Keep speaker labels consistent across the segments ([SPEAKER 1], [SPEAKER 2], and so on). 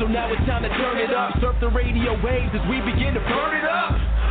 [SPEAKER 1] So now it's time to turn it up. Surf the radio waves as we begin to burn it up.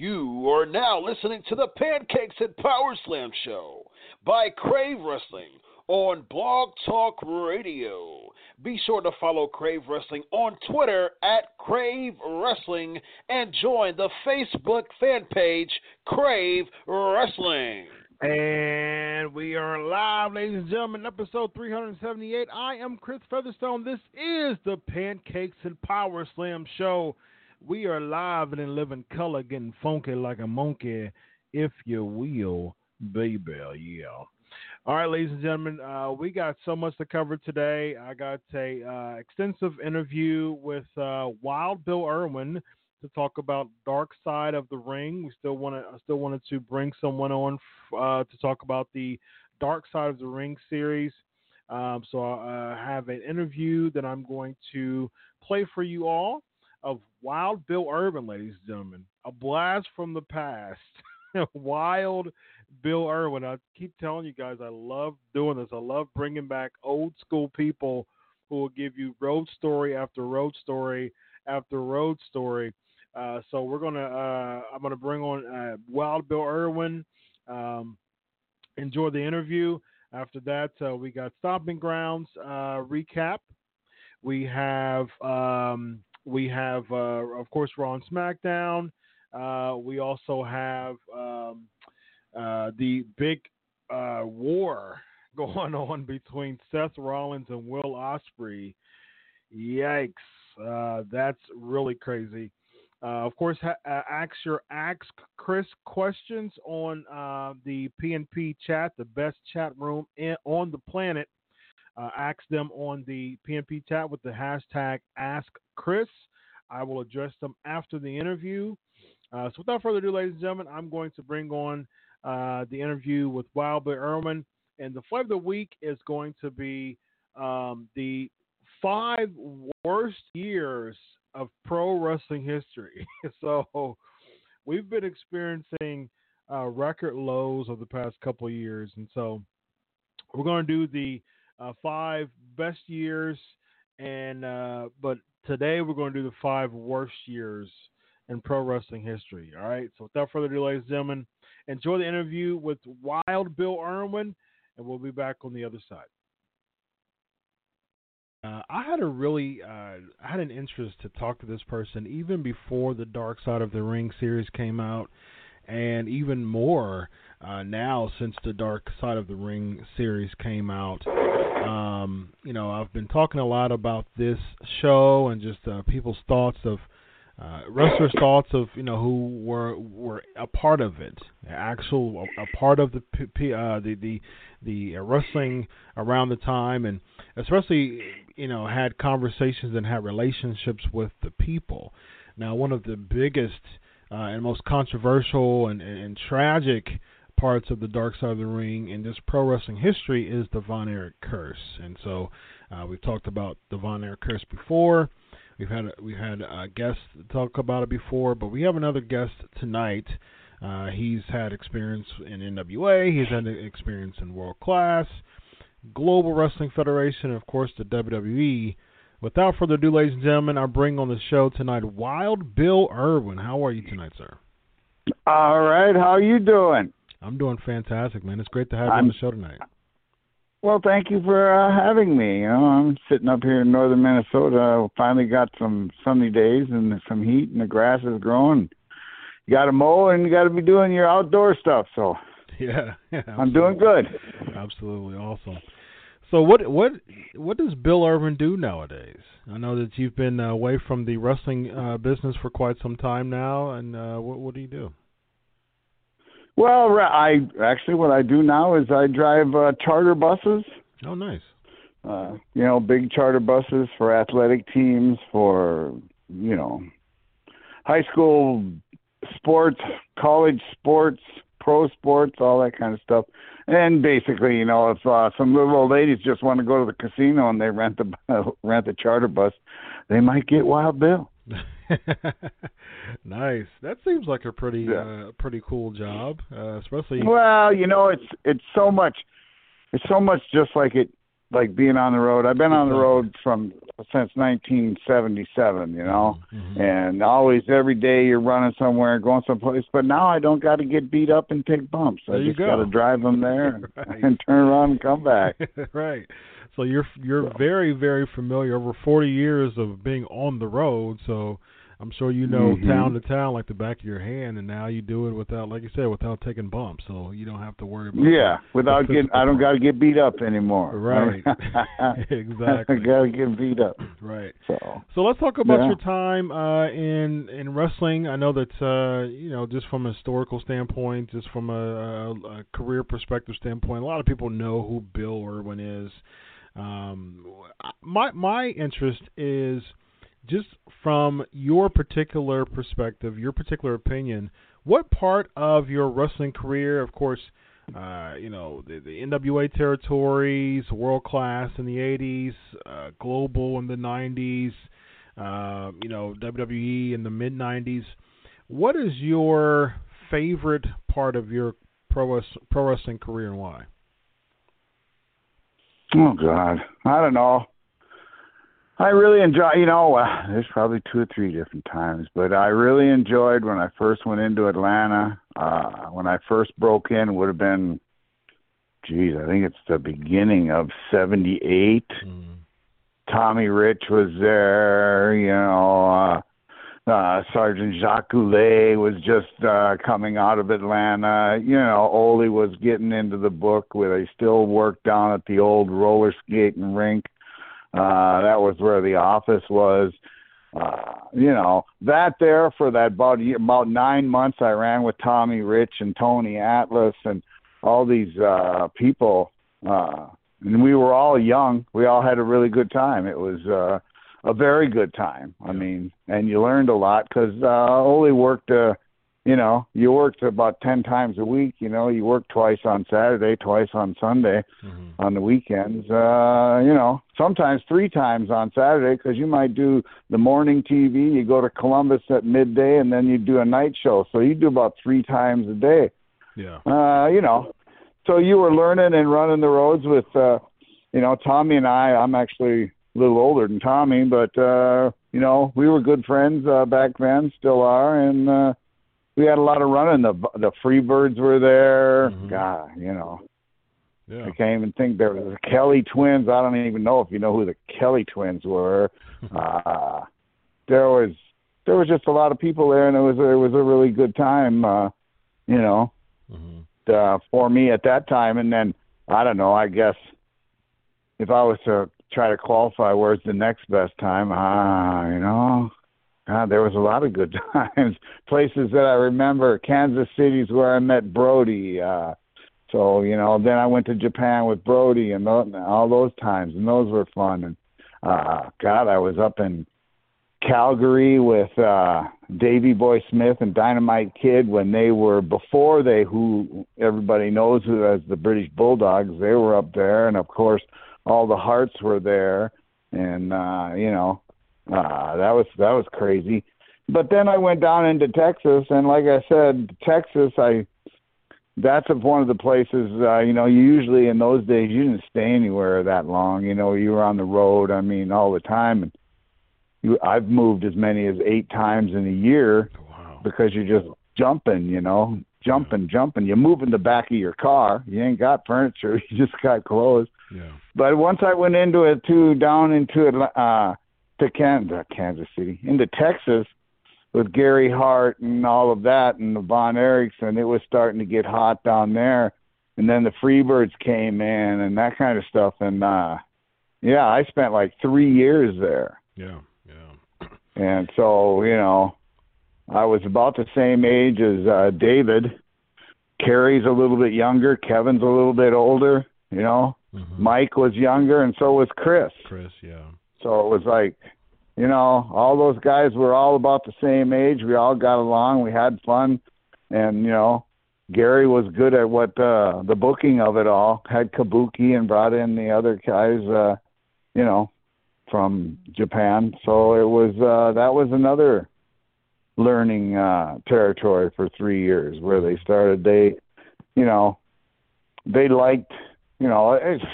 [SPEAKER 2] You are now listening to the Pancakes and Power Slam Show by Crave Wrestling on Blog Talk Radio. Be sure to follow Crave Wrestling on Twitter at Crave Wrestling and join the Facebook fan page Crave Wrestling.
[SPEAKER 3] And we are live, ladies and gentlemen, episode 378. I am Chris Featherstone. This is the Pancakes and Power Slam Show. We are live and in living color, getting funky like a monkey, if you will, baby. Yeah. All right, ladies and gentlemen, uh, we got so much to cover today. I got a uh, extensive interview with uh, Wild Bill Irwin to talk about Dark Side of the Ring. We still want to, I still wanted to bring someone on uh, to talk about the Dark Side of the Ring series. Um, so I uh, have an interview that I'm going to play for you all of Wild Bill Irwin, ladies and gentlemen. A blast from the past. Wild Bill Irwin. I keep telling you guys, I love doing this. I love bringing back old school people who will give you road story after road story after road story. Uh, so we're gonna, uh, I'm gonna bring on uh, Wild Bill Irwin. Um, enjoy the interview. After that, uh, we got Stomping Grounds uh, recap. We have, um, we have, uh, of course, Raw and SmackDown. we also have. Um, uh, the big uh, war going on between Seth Rollins and Will Ospreay. Yikes! Uh, that's really crazy. Uh, of course, ha- uh, ask your ask Chris questions on uh, the PNP chat, the best chat room in, on the planet. Ask them on the PNP chat with the hashtag Ask Chris. I will address them after the interview. so, without further ado, ladies and gentlemen, I'm going to bring on uh, the interview with Wild Bill Irwin. And the flavor of the week is going to be um, the five worst years of pro wrestling history. so we've been experiencing uh, record lows of the past couple years. And so we're going to do the uh, five best years. And uh, but today we're going to do the five worst years in pro wrestling history. All right. So without further ado, ladies and gentlemen, Enjoy the interview with Wild Bill Irwin, and we'll be back on the other side. Uh, I had a really, uh, I had an interest to talk to this person even before the Dark Side of the Ring series came out, and even more uh, now since the Dark Side of the Ring series came out. Um, you know, I've been talking a lot about this show and just uh, people's thoughts of uh, wrestlers' thoughts of you know who were were a part of it, actual a, a part of the uh, the the the wrestling around the time, and especially you know had conversations and had relationships with the people. Now, one of the biggest uh, and most controversial and, and, and tragic parts of the dark side of the ring in this pro wrestling history is the Von Erich curse, and so uh, we've talked about the Von Erich curse before. We've had we've had uh, guests talk about it before, but we have another guest tonight. Uh, he's had experience in NWA. He's had experience in World Class, Global Wrestling Federation, and of course the WWE. Without further ado, ladies and gentlemen, I bring on the show tonight Wild Bill Irwin. How are you tonight, sir?
[SPEAKER 4] All right. How are you doing?
[SPEAKER 3] I'm doing fantastic, man. It's great to have you
[SPEAKER 4] I'm,
[SPEAKER 3] on the show tonight.
[SPEAKER 4] Well, thank you for uh, having me. You know, I'm sitting up here in northern Minnesota. Finally got some sunny days and some heat, and the grass is growing. You got to mow, and you got to be doing your outdoor stuff. So,
[SPEAKER 3] yeah, yeah
[SPEAKER 4] I'm doing good.
[SPEAKER 3] Absolutely awesome. So, what what what does Bill Irwin do nowadays? I know that you've been away from the wrestling uh, business for quite some time now, and uh, what what do you do?
[SPEAKER 4] Well, I actually what I do now is I drive uh, charter buses.
[SPEAKER 3] Oh, nice.
[SPEAKER 4] Uh, you know, big charter buses for athletic teams, for you know, high school sports, college sports, pro sports, all that kind of stuff. And basically, you know, if uh, some little old ladies just want to go to the casino and they rent the rent the charter bus, they might get Wild Bill.
[SPEAKER 3] nice. That seems like a pretty yeah. uh, pretty cool job, uh, especially.
[SPEAKER 4] Well, you know, it's it's so much, it's so much just like it, like being on the road. I've been on the road from since 1977, you know, mm-hmm. and always every day you're running somewhere, going someplace. But now I don't got to get beat up and take bumps.
[SPEAKER 3] There
[SPEAKER 4] I just
[SPEAKER 3] go.
[SPEAKER 4] got to drive them there
[SPEAKER 3] right.
[SPEAKER 4] and turn around and come back.
[SPEAKER 3] right. So you're you're very very familiar over 40 years of being on the road. So I'm sure you know
[SPEAKER 4] mm-hmm.
[SPEAKER 3] town to town like the back of your hand, and now you do it without, like you said, without taking bumps, so you don't have to worry about.
[SPEAKER 4] Yeah, without getting, I don't got to get beat up anymore.
[SPEAKER 3] Right. exactly.
[SPEAKER 4] I got to get beat up.
[SPEAKER 3] Right.
[SPEAKER 4] So.
[SPEAKER 3] So let's talk about
[SPEAKER 4] yeah.
[SPEAKER 3] your time uh, in in wrestling. I know that uh, you know, just from a historical standpoint, just from a, a, a career perspective standpoint, a lot of people know who Bill Irwin is. Um, my my interest is just from your particular perspective, your particular opinion, what part of your wrestling career, of course, uh, you know, the, the NWA territories, world class in the 80s, uh, global in the 90s, uh, you know, WWE in the mid 90s. What is your favorite part of your pro, pro wrestling career and why?
[SPEAKER 4] Oh God, I don't know. I really enjoy, you know, uh, there's probably two or three different times, but I really enjoyed when I first went into Atlanta. Uh, when I first broke in, would have been, geez, I think it's the beginning of '78.
[SPEAKER 3] Mm.
[SPEAKER 4] Tommy Rich was there, you know. Uh, uh, Sergeant Jacques Goulet was just uh, coming out of Atlanta. You know, Ole was getting into the book where they still worked down at the old roller skating rink. Uh, that was where the office was. Uh, you know, that there for that about about nine months I ran with Tommy Rich and Tony Atlas and all these uh people uh and we were all young. We all had a really good time. It was uh a very good time. I mean, and you learned a lot cuz uh Ole worked uh you know, you worked about 10 times a week, you know, you worked twice on Saturday, twice on Sunday,
[SPEAKER 3] mm-hmm.
[SPEAKER 4] on the weekends, uh, you know, sometimes three times on Saturday because you might do the morning TV, you go to Columbus at midday, and then you do a night show. So you do about three times a day.
[SPEAKER 3] Yeah.
[SPEAKER 4] Uh, you know, so you were learning and running the roads with, uh, you know, Tommy and I. I'm actually a little older than Tommy, but, uh, you know, we were good friends uh, back then, still are. And, uh, we had a lot of running. The the Freebirds were there.
[SPEAKER 3] Mhm.
[SPEAKER 4] God, you know,
[SPEAKER 3] Yeah.
[SPEAKER 4] I can't even think there was the Kelly twins. I don't even know if you know who the Kelly twins were. uh, there was there was just a lot of people there, and it was it was a really good time. Uh, you know,
[SPEAKER 3] Mhm.
[SPEAKER 4] uh, for me at that time. And then I don't know. I guess if I was to try to qualify, where's the next best time? Ah, you know, God, there was a lot of good times. Places that I remember. Kansas City's where I met Brody. Uh, so you know, then I went to Japan with Brody and tho- all those times, and those were fun. And uh, God, I was up in Calgary with uh Davy Boy Smith and Dynamite Kid when they were before they who everybody knows who as the British Bulldogs, they were up there and of course all the Hearts were there. And uh you know uh that was that was crazy. But then I went down into Texas and like I said, Texas I that's one of the places uh you know you usually in those days you didn't stay anywhere that long. You know you were on the road i mean all the time. And you i've moved as many as eight times in a year
[SPEAKER 3] Wow.
[SPEAKER 4] because you're just jumping you know jumping jumping. You move in the back of your car. You ain't got furniture. You just got clothes.
[SPEAKER 3] Yeah.
[SPEAKER 4] But once i went into it too down into it uh to Kansas, Kansas City into Texas with Gary Hart and all of that and the Von Erickson, it was starting to get hot down there. And then the Freebirds came in and that kind of stuff. And uh yeah, I spent like three years there.
[SPEAKER 3] Yeah. Yeah.
[SPEAKER 4] And so, you know, I was about the same age as uh David. Kerry's a little bit younger, Kevin's a little bit older, you know.
[SPEAKER 3] Mhm.
[SPEAKER 4] Mike was younger and so was Chris.
[SPEAKER 3] Chris. Yeah.
[SPEAKER 4] So it was like, you know, all those guys were all about the same age. We all got along. We had fun, and you know, Gary was good at what uh, the booking of it all. Had Kabuki and brought in the other guys, uh, you know, from Japan. So it was uh, that was another learning uh, territory for three years where they started. They, you know, they liked, you know, it's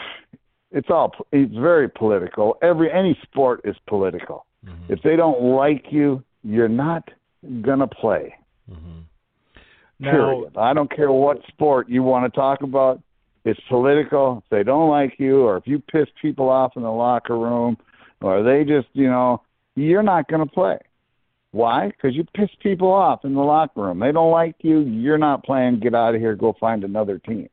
[SPEAKER 4] it's all it's very political. Every any sport is political.
[SPEAKER 3] Mhm.
[SPEAKER 4] If they don't like you, you're not gonna play.
[SPEAKER 3] Mhm. Now,
[SPEAKER 4] Period. I don't care what sport you want to talk about. It's political. If they don't like you, or if you piss people off in the locker room, or they just, you know, you're not going to play. Why? Because you piss people off in the locker room. They don't like you. You're not playing. Get out of here. Go find another team.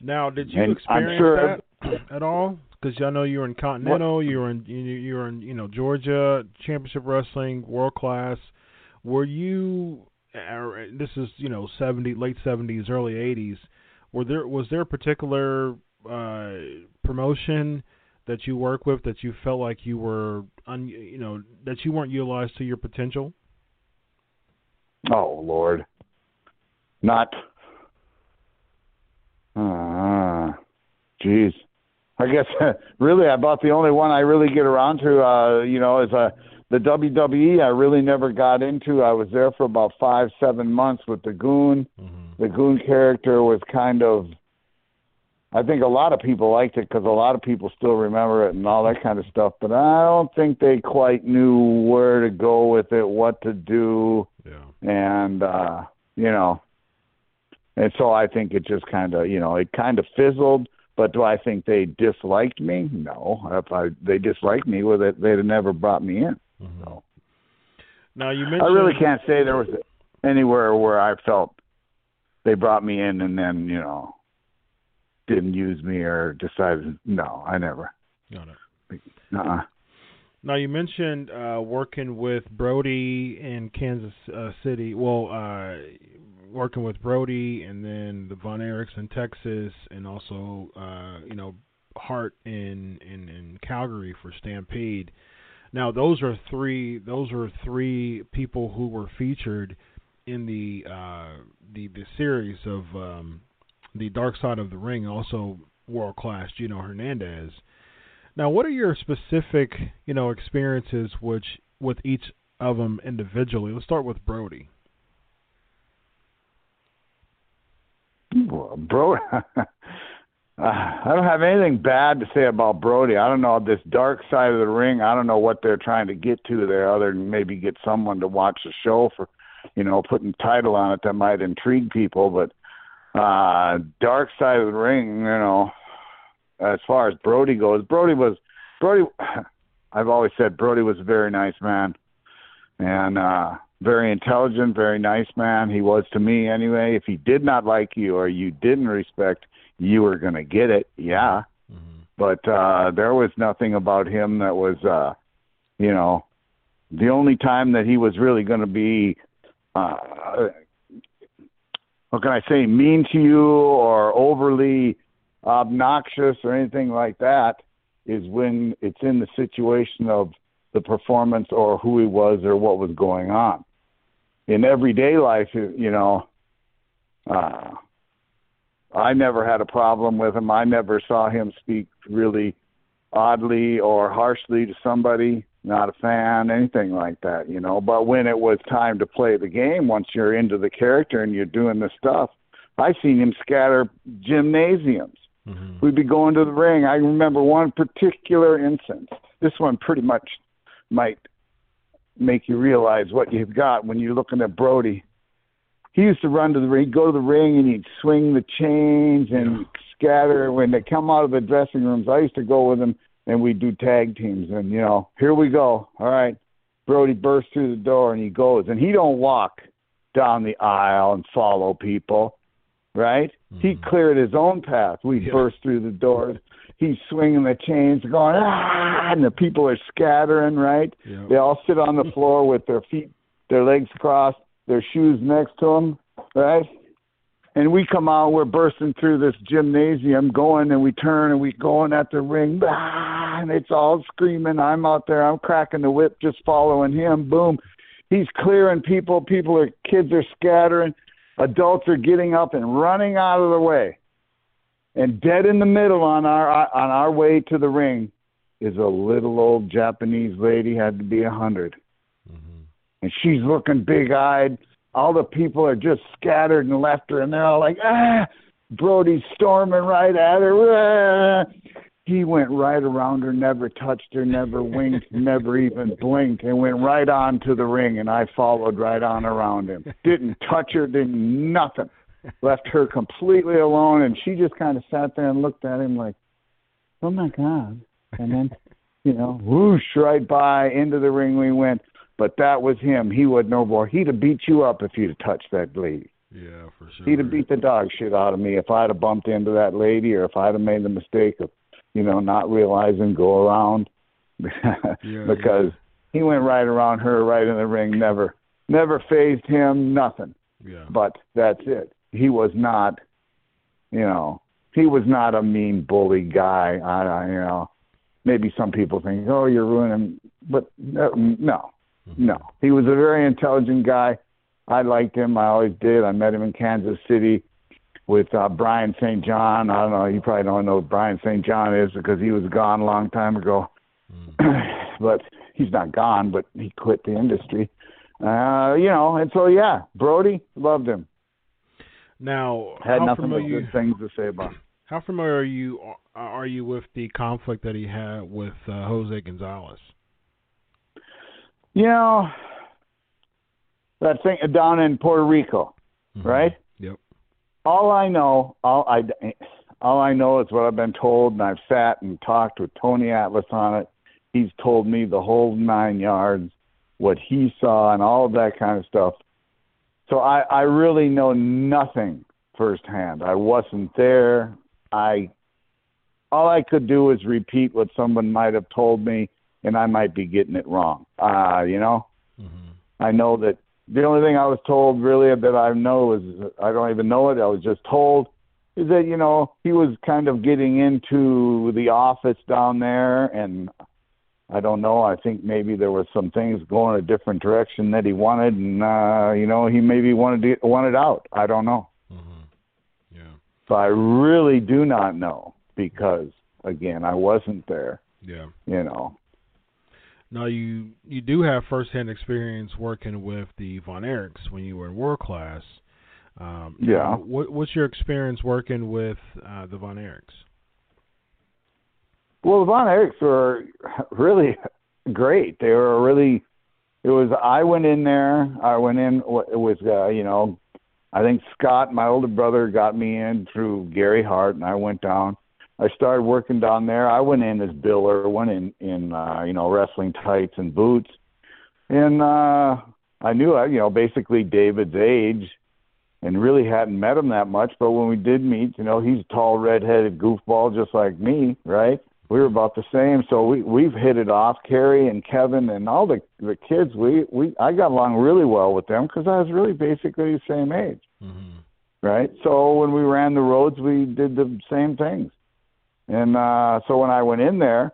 [SPEAKER 3] Now, did you
[SPEAKER 4] and
[SPEAKER 3] experience
[SPEAKER 4] sure-
[SPEAKER 3] that at all? Because I know you were in Continental, you were in you were in you know Georgia Championship Wrestling, World Class. Were you? uh, This is you know seventy late seventies, early eighties. Were there was there a particular uh, promotion that you work with that you felt like you were un, you know that you weren't utilized to your potential?
[SPEAKER 4] Oh Lord, not. Uh, jeez, I guess really about the only one I really get around to, uh, you know, is uh, the WWE. I really never got into. I was there for about five, seven months with the Goon.
[SPEAKER 3] Mm-hmm.
[SPEAKER 4] The Goon character was kind of. I think a lot of people liked it because a lot of people still remember it and all that kind of stuff. But I don't think they quite knew where to go with it, what to do
[SPEAKER 3] Yeah.
[SPEAKER 4] and uh you know and so i think it just kind of you know it kind of fizzled but do i think they disliked me no if i they disliked me well, it they'd have never brought me in
[SPEAKER 3] Mhm.
[SPEAKER 4] so
[SPEAKER 3] Now you mentioned i
[SPEAKER 4] really can't say there was anywhere where i felt they brought me in and then you know didn't use me or decided no i never
[SPEAKER 3] Got it.
[SPEAKER 4] uh-uh.
[SPEAKER 3] Now you mentioned uh, working with Brody in Kansas uh, City. Well, uh, working with Brody, and then the Von Erichs in Texas, and also uh, you know Hart in, in in Calgary for Stampede. Now those are three. Those are three people who were featured in the uh, the the series of um, the Dark Side of the Ring, also world class Gino Hernandez. Now, what are your specific, you know, experiences which with each of them individually? Let's start with Brody.
[SPEAKER 4] Bro, I don't have anything bad to say about Brody. I don't know this dark side of the ring. I don't know what they're trying to get to there, other than maybe get someone to watch the show for you know, putting title on it that might intrigue people, but uh dark side of the ring, you know, as far as Brody goes, Brody was Brody I've always said Brody was a very nice man. And uh very intelligent, very nice man. He was to me anyway. If he did not like you or you didn't respect, you were going to get it. Yeah.
[SPEAKER 3] Mm-hmm.
[SPEAKER 4] But uh there was nothing about him that was uh you know, the only time that he was really going to be uh what can I say, mean to you or overly obnoxious or anything like that is when it's in the situation of the performance or who he was or what was going on. In everyday life, you know, uh, I never had a problem with him. I never saw him speak really oddly or harshly to somebody. Not a fan, anything like that, you know. But when it was time to play the game, once you're into the character and you're doing the stuff, I seen him scatter gymnasiums.
[SPEAKER 3] Mhm.
[SPEAKER 4] We'd be going to the ring. I remember one particular instance. This one pretty much might make you realize what you've got when you're looking at Brody. He used to run to the ring, he'd go to the ring, and he'd swing the chains and scatter. When they come out of the dressing rooms, I used to go with him, and we'd do tag teams. And you know, here we go. All right, Brody bursts through the door, and he goes, and he don't walk down the aisle and follow people right? He mm-hmm. cleared his own path. We
[SPEAKER 3] Yeah.
[SPEAKER 4] burst through the doors. He's swinging the chains, going ah, and the people are scattering, right? They all sit on the floor with their feet, their legs crossed, their shoes next to them, right? And we come out, we're bursting through this gymnasium, going, and we turn and we going at the ring, ah, and it's all screaming. I'm out there, I'm cracking the whip, just following him. Boom, he's clearing people. People are kids are scattering. Adults are getting up and running out of the way. And dead in the middle on our on our way to the ring is a little old Japanese lady, had to be a 100 and she's looking big eyed. All the people are just scattered and left her, and they're all like, ah, Brody's storming right at her. Ah. He went right around her, never touched her, never winked, never even blinked, and went right on to the ring. And I followed right on around him. Didn't touch her, didn't nothing. Left her completely alone, and she just kind of sat there and looked at him like, "Oh my God!" And then, you know, whoosh right by into the ring we went. But that was him. He would no more. He'd have beat you up if you'd have touched that lady.
[SPEAKER 3] Yeah, for sure.
[SPEAKER 4] He'd have beat the dog shit out of me if I'd have bumped into that lady or if I'd have made the mistake of, you know, not realizing go around because he went right around her right in the ring, never never fazed him, nothing.
[SPEAKER 3] Yeah.
[SPEAKER 4] But that's it. He was not you know, he was not a mean bully guy. I, I you know, maybe some people think, "Oh, you're ruining," but no, no, no. He was a very intelligent guy. I liked him. I always did. I met him in Kansas City with uh, Brian St. John. I don't know. You probably don't know who Brian St. John is because he was gone a long time ago. but he's not gone, but he quit the industry. Uh, you know, and so yeah, Brody loved him.
[SPEAKER 3] Now,
[SPEAKER 4] Had
[SPEAKER 3] how
[SPEAKER 4] nothing but good things to say about him.
[SPEAKER 3] how familiar are you are you with the conflict that he had with uh, Jose Gonzalez?
[SPEAKER 4] You know, that thing down in Puerto Rico, right?
[SPEAKER 3] Yep.
[SPEAKER 4] All I know, all I, all I know is what I've been told, and I've sat and talked with Tony Atlas on it. He's told me the whole nine yards, what he saw, and all of that kind of stuff. So I, I really know nothing firsthand. I wasn't there. I, all I could do is repeat what someone might have told me, and I might be getting it wrong. Uh, you know, I know that the only thing I was told really that I know is I don't even know it. I was just told is that you know he was kind of getting into the office down there, and I don't know. I think maybe there was some things going a different direction that he wanted, and uh, you know he maybe wanted to, wanted out. I don't know.
[SPEAKER 3] Yeah.
[SPEAKER 4] So I really do not know because again I wasn't there.
[SPEAKER 3] Yeah.
[SPEAKER 4] You know.
[SPEAKER 3] Now you you do have firsthand experience working with the Von Erichs when you were in World Class. Um,
[SPEAKER 4] Yeah.
[SPEAKER 3] What, what's your experience working with uh, the Von Erichs?
[SPEAKER 4] Well, the Von Erichs were really great. They were really it was I went in there. I went in it was uh, you know, I think Scott, my older brother, got me in through Gary Hart, and I went down. I started working down there. I went in as Bill went in in uh, you know wrestling tights and boots, and uh, I knew I you know basically David's age, and really hadn't met him that much. But when we did meet, you know he's a tall, redheaded goofball just like me, right? We were about the same. So we we've hit it off. Kerry and Kevin and all the the kids. We we I got along really well with them because I was really basically the same age,
[SPEAKER 3] Mm-hmm.
[SPEAKER 4] right? So when we ran the roads, we did the same things. And uh so when I went in there,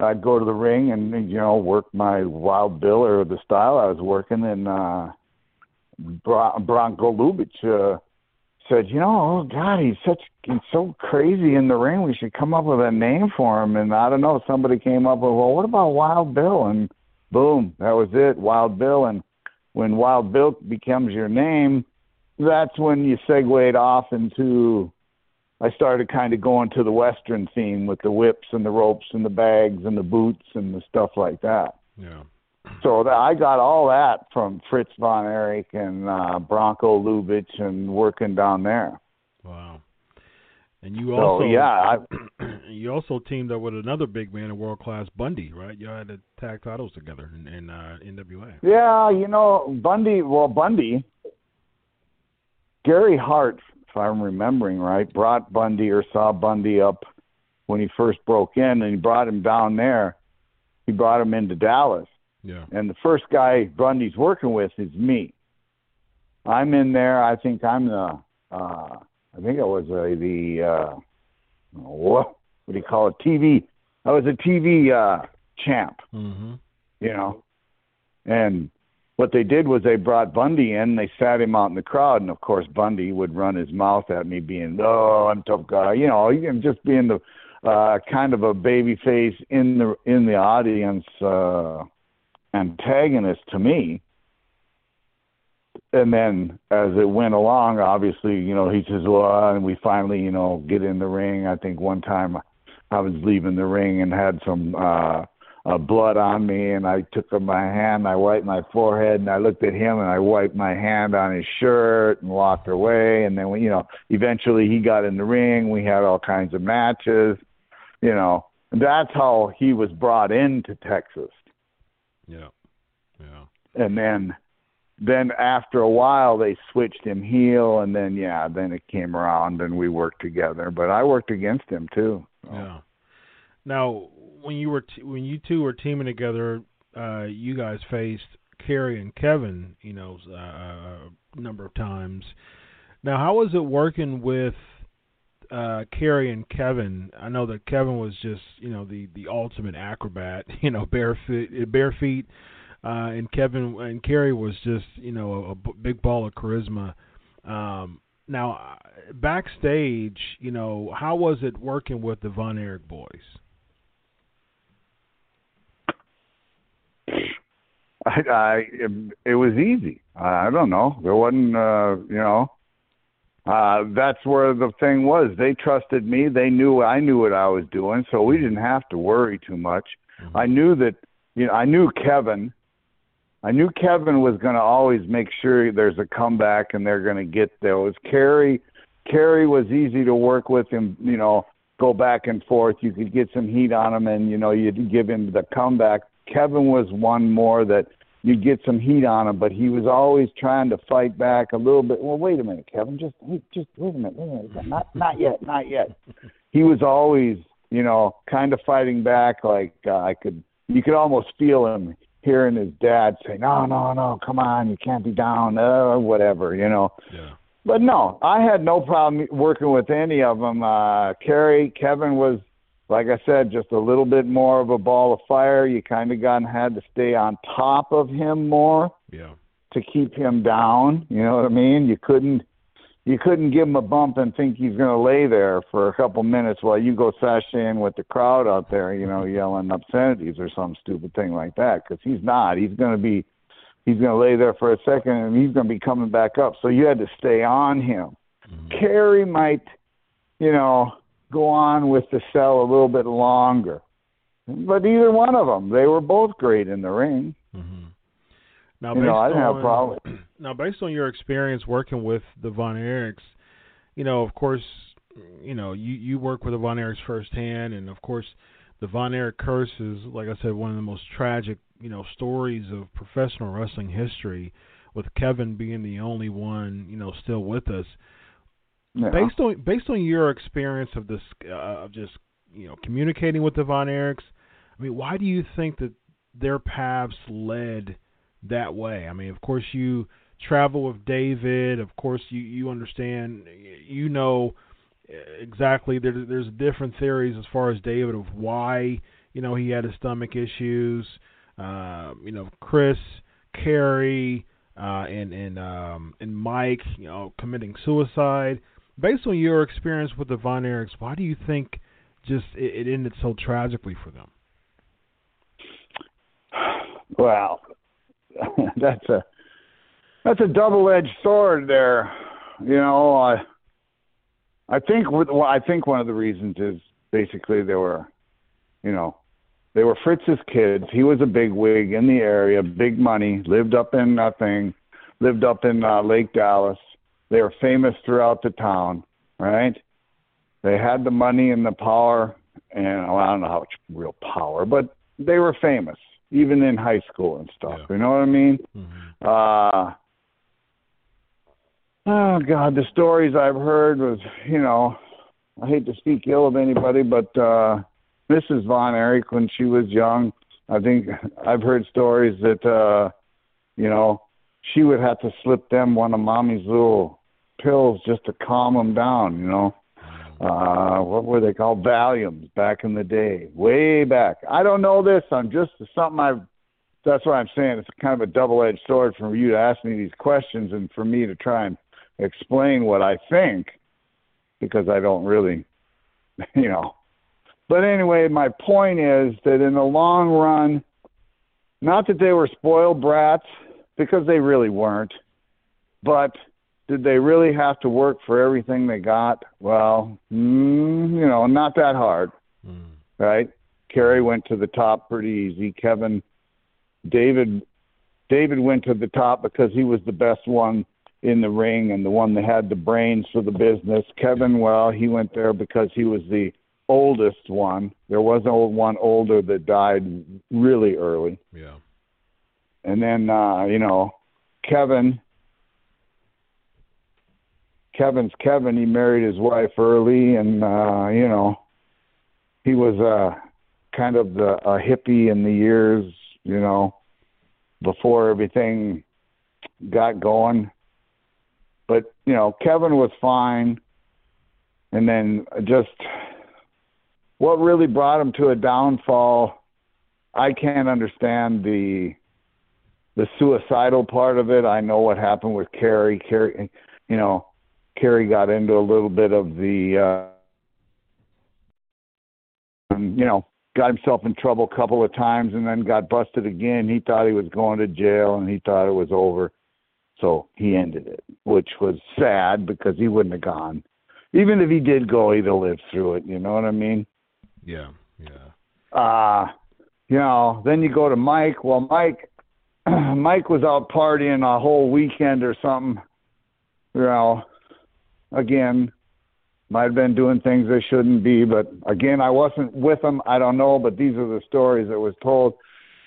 [SPEAKER 4] I'd go to the ring and you know work my wild bill or the style I was working, and uh Bron- Bronko Lubich uh, said, you know, oh God, he's such he's so crazy in the ring. We should come up with a name for him. And I don't know, somebody came up with, well, what about Wild Bill? And boom, that was it, Wild Bill. And when Wild Bill becomes your name, that's when you segued off into. I started kind of going to the Western theme with the whips and the ropes and the bags and the boots and the stuff like that.
[SPEAKER 3] Yeah.
[SPEAKER 4] So that I got all that from Fritz von Erich and uh, Bronko Lubich and working down there.
[SPEAKER 3] Wow. And you
[SPEAKER 4] So
[SPEAKER 3] also
[SPEAKER 4] yeah, I,
[SPEAKER 3] you also teamed up with another big man in world class Bundy, right? You had the tag titles together in, in uh, NWA.
[SPEAKER 4] yeah, you know Bundy. Well, Bundy, Gary Hart, if I'm remembering right, brought Bundy or saw Bundy up when he first broke in, and he brought him down there. He brought him into Dallas.
[SPEAKER 3] Yeah.
[SPEAKER 4] and the first guy Bundy's working with is me. I'm in there. I think I'm the. Uh, I think I was uh, the. Uh, what? What do you call it? TV. I was a TV uh, champ.
[SPEAKER 3] Mm-hmm.
[SPEAKER 4] You know, and what they did was they brought Bundy in. They sat him out in the crowd, and of course Bundy would run his mouth at me, being, "Oh, I'm tough guy," you know, and just being the uh, kind of a baby face in the in the audience. Uh, antagonist to me. And then as it went along, obviously, you know, he says, well, and we finally, you know, get in the ring. I think one time I was leaving the ring and had some uh, uh blood on me and I took my hand, I wiped my forehead and I looked at him and I wiped my hand on his shirt and walked away and then you know, eventually he got in the ring, we had all kinds of matches, you know. That's how he was brought into Texas
[SPEAKER 3] Yeah. Yeah.
[SPEAKER 4] and then then after a while they switched him heel and then yeah then it came around and we worked together but i worked against him too so.
[SPEAKER 3] Yeah. Now, when you were t- when you two were teaming together, uh, you guys faced Kerry and Kevin, you know, uh, a number of times. Now, how was it working with uh, Kerry and Kevin? I know that Kevin was just, you know, the the ultimate acrobat, you know, barefoot, bare feet, uh, and Kevin and Kerry was just, you know, a big ball of charisma. Um, now, uh, backstage, you know, how was it working with the Von Erich boys?
[SPEAKER 4] i i it, was easy i I don't know there wasn't uh you know uh that's where the thing was they trusted me they knew i knew what i was doing so we didn't have to worry too much i knew that you know i knew kevin I knew Kevin was going to always make sure there's a comeback and they're going to get those. Kerry, Kerry was easy to work with him. You know, go back and forth. You could get some heat on him, and you know you'd give him the comeback. Kevin was one more that you'd get some heat on him, but he was always trying to fight back a little bit. Well, wait a minute, Kevin. Just wait, just wait a minute. Wait a minute. Not not yet. Not yet. He was always, you know, kind of fighting back. Like uh, I could, you could almost feel him hearing his dad say, "No, no, no, come on, you can't be down," uh, whatever, you know.
[SPEAKER 3] Yeah.
[SPEAKER 4] But no, I had no problem working with any of them. Uh, Kerry, Kevin was, like I said, just a little bit more of a ball of fire. You kind of got had to stay on top of him more
[SPEAKER 3] Yeah.
[SPEAKER 4] to keep him down. You know what I mean? You couldn't, you couldn't give him a bump and think he's going to lay there for a couple minutes while you go sashaying with the crowd out there, you know, yelling obscenities or some stupid thing like that. Because he's not. He's going to be he's going to lay there for a second and he's going to be coming back up. So you had to stay on him. Mm-hmm. Kerry might, you know, go on with the sell a little bit longer. But either one of them, they were both great in the ring.
[SPEAKER 3] hmm Now,
[SPEAKER 4] you know, I
[SPEAKER 3] based
[SPEAKER 4] didn't have a
[SPEAKER 3] on-
[SPEAKER 4] problem.
[SPEAKER 3] Now, based on your experience working with the Von Erichs, you know, of course, you know, you you work with the Von Erichs firsthand, and of course, the Von Erich curse is, like I said, one of the most tragic, you know, stories of professional wrestling history. With Kevin being the only one, you know, still with us.
[SPEAKER 4] Yeah.
[SPEAKER 3] Based on based on your experience of this, uh, of just you know communicating with the Von Erichs, I mean, why do you think that their paths led that way? I mean, of course, you travel with David. Of course, you you understand. You know exactly. There, there's different theories as far as David of why you know he had his stomach issues. Uh, you know, Chris, Kerry, uh, and and um, and Mike, you know, committing suicide. Based on your experience with the Von Erichs, why do you think just it, it ended so tragically for them?
[SPEAKER 4] Well, that's a that's a double-edged sword there. You know, I I think with, well, I think one of the reasons is basically they were, you know, they were Fritz's kids. He was a big wig in the area, big money, lived up in nothing, lived up in uh, Lake Dallas. They were famous throughout the town, right? They had the money and the power, and well, I don't know how much real power, but they were famous even in high school and stuff.
[SPEAKER 3] Yeah.
[SPEAKER 4] You know what I mean?
[SPEAKER 3] Mm-hmm.
[SPEAKER 4] Uh oh God, the stories I've heard was, you know, I hate to speak ill of anybody, but uh Mrs. Von Erich when she was young, I think I've heard stories that uh you know, she would have to slip them one of mommy's little pills just to calm them down, you know. Uh what were they called? Valiums back in the day. Way back. I don't know this. I'm just something I've that's what I'm saying. It's kind of a double edged sword for you to ask me these questions and for me to try and explain what I think because I don't really you know. But anyway, my point is that in the long run, not that they were spoiled brats, because they really weren't, but did they really have to work for everything they got? Well, mm, you know, not that hard,
[SPEAKER 3] Mm.
[SPEAKER 4] right? Kerry went to the top pretty easy. Kevin, David, David went to the top because he was the best one in the ring and the one that had the brains for the business. Kevin, well, he went there because he was the oldest one. There was old one older that died really early.
[SPEAKER 3] Yeah.
[SPEAKER 4] And then uh, you know, Kevin Kevin's Kevin, he married his wife early and uh, you know, he was uh kind of the a hippie in the years, you know, before everything got going. But, you know, Kevin was fine. And then just what really brought him to a downfall, I can't understand the the suicidal part of it. I know what happened with Kerry. Kerry, you know, Kerry got into a little bit of the, uh, um, you know, got himself in trouble a couple of times and then got busted again. He thought he was going to jail and he thought it was over. So he ended it, which was sad because he wouldn't have gone. Even if he did go, he'd have lived through it. You know what I mean?
[SPEAKER 3] Yeah. Yeah.
[SPEAKER 4] uh you know then you go to mike well mike mike was out partying a whole weekend or something you know again might have been doing things they shouldn't be but again i wasn't with him i don't know but these are the stories that was told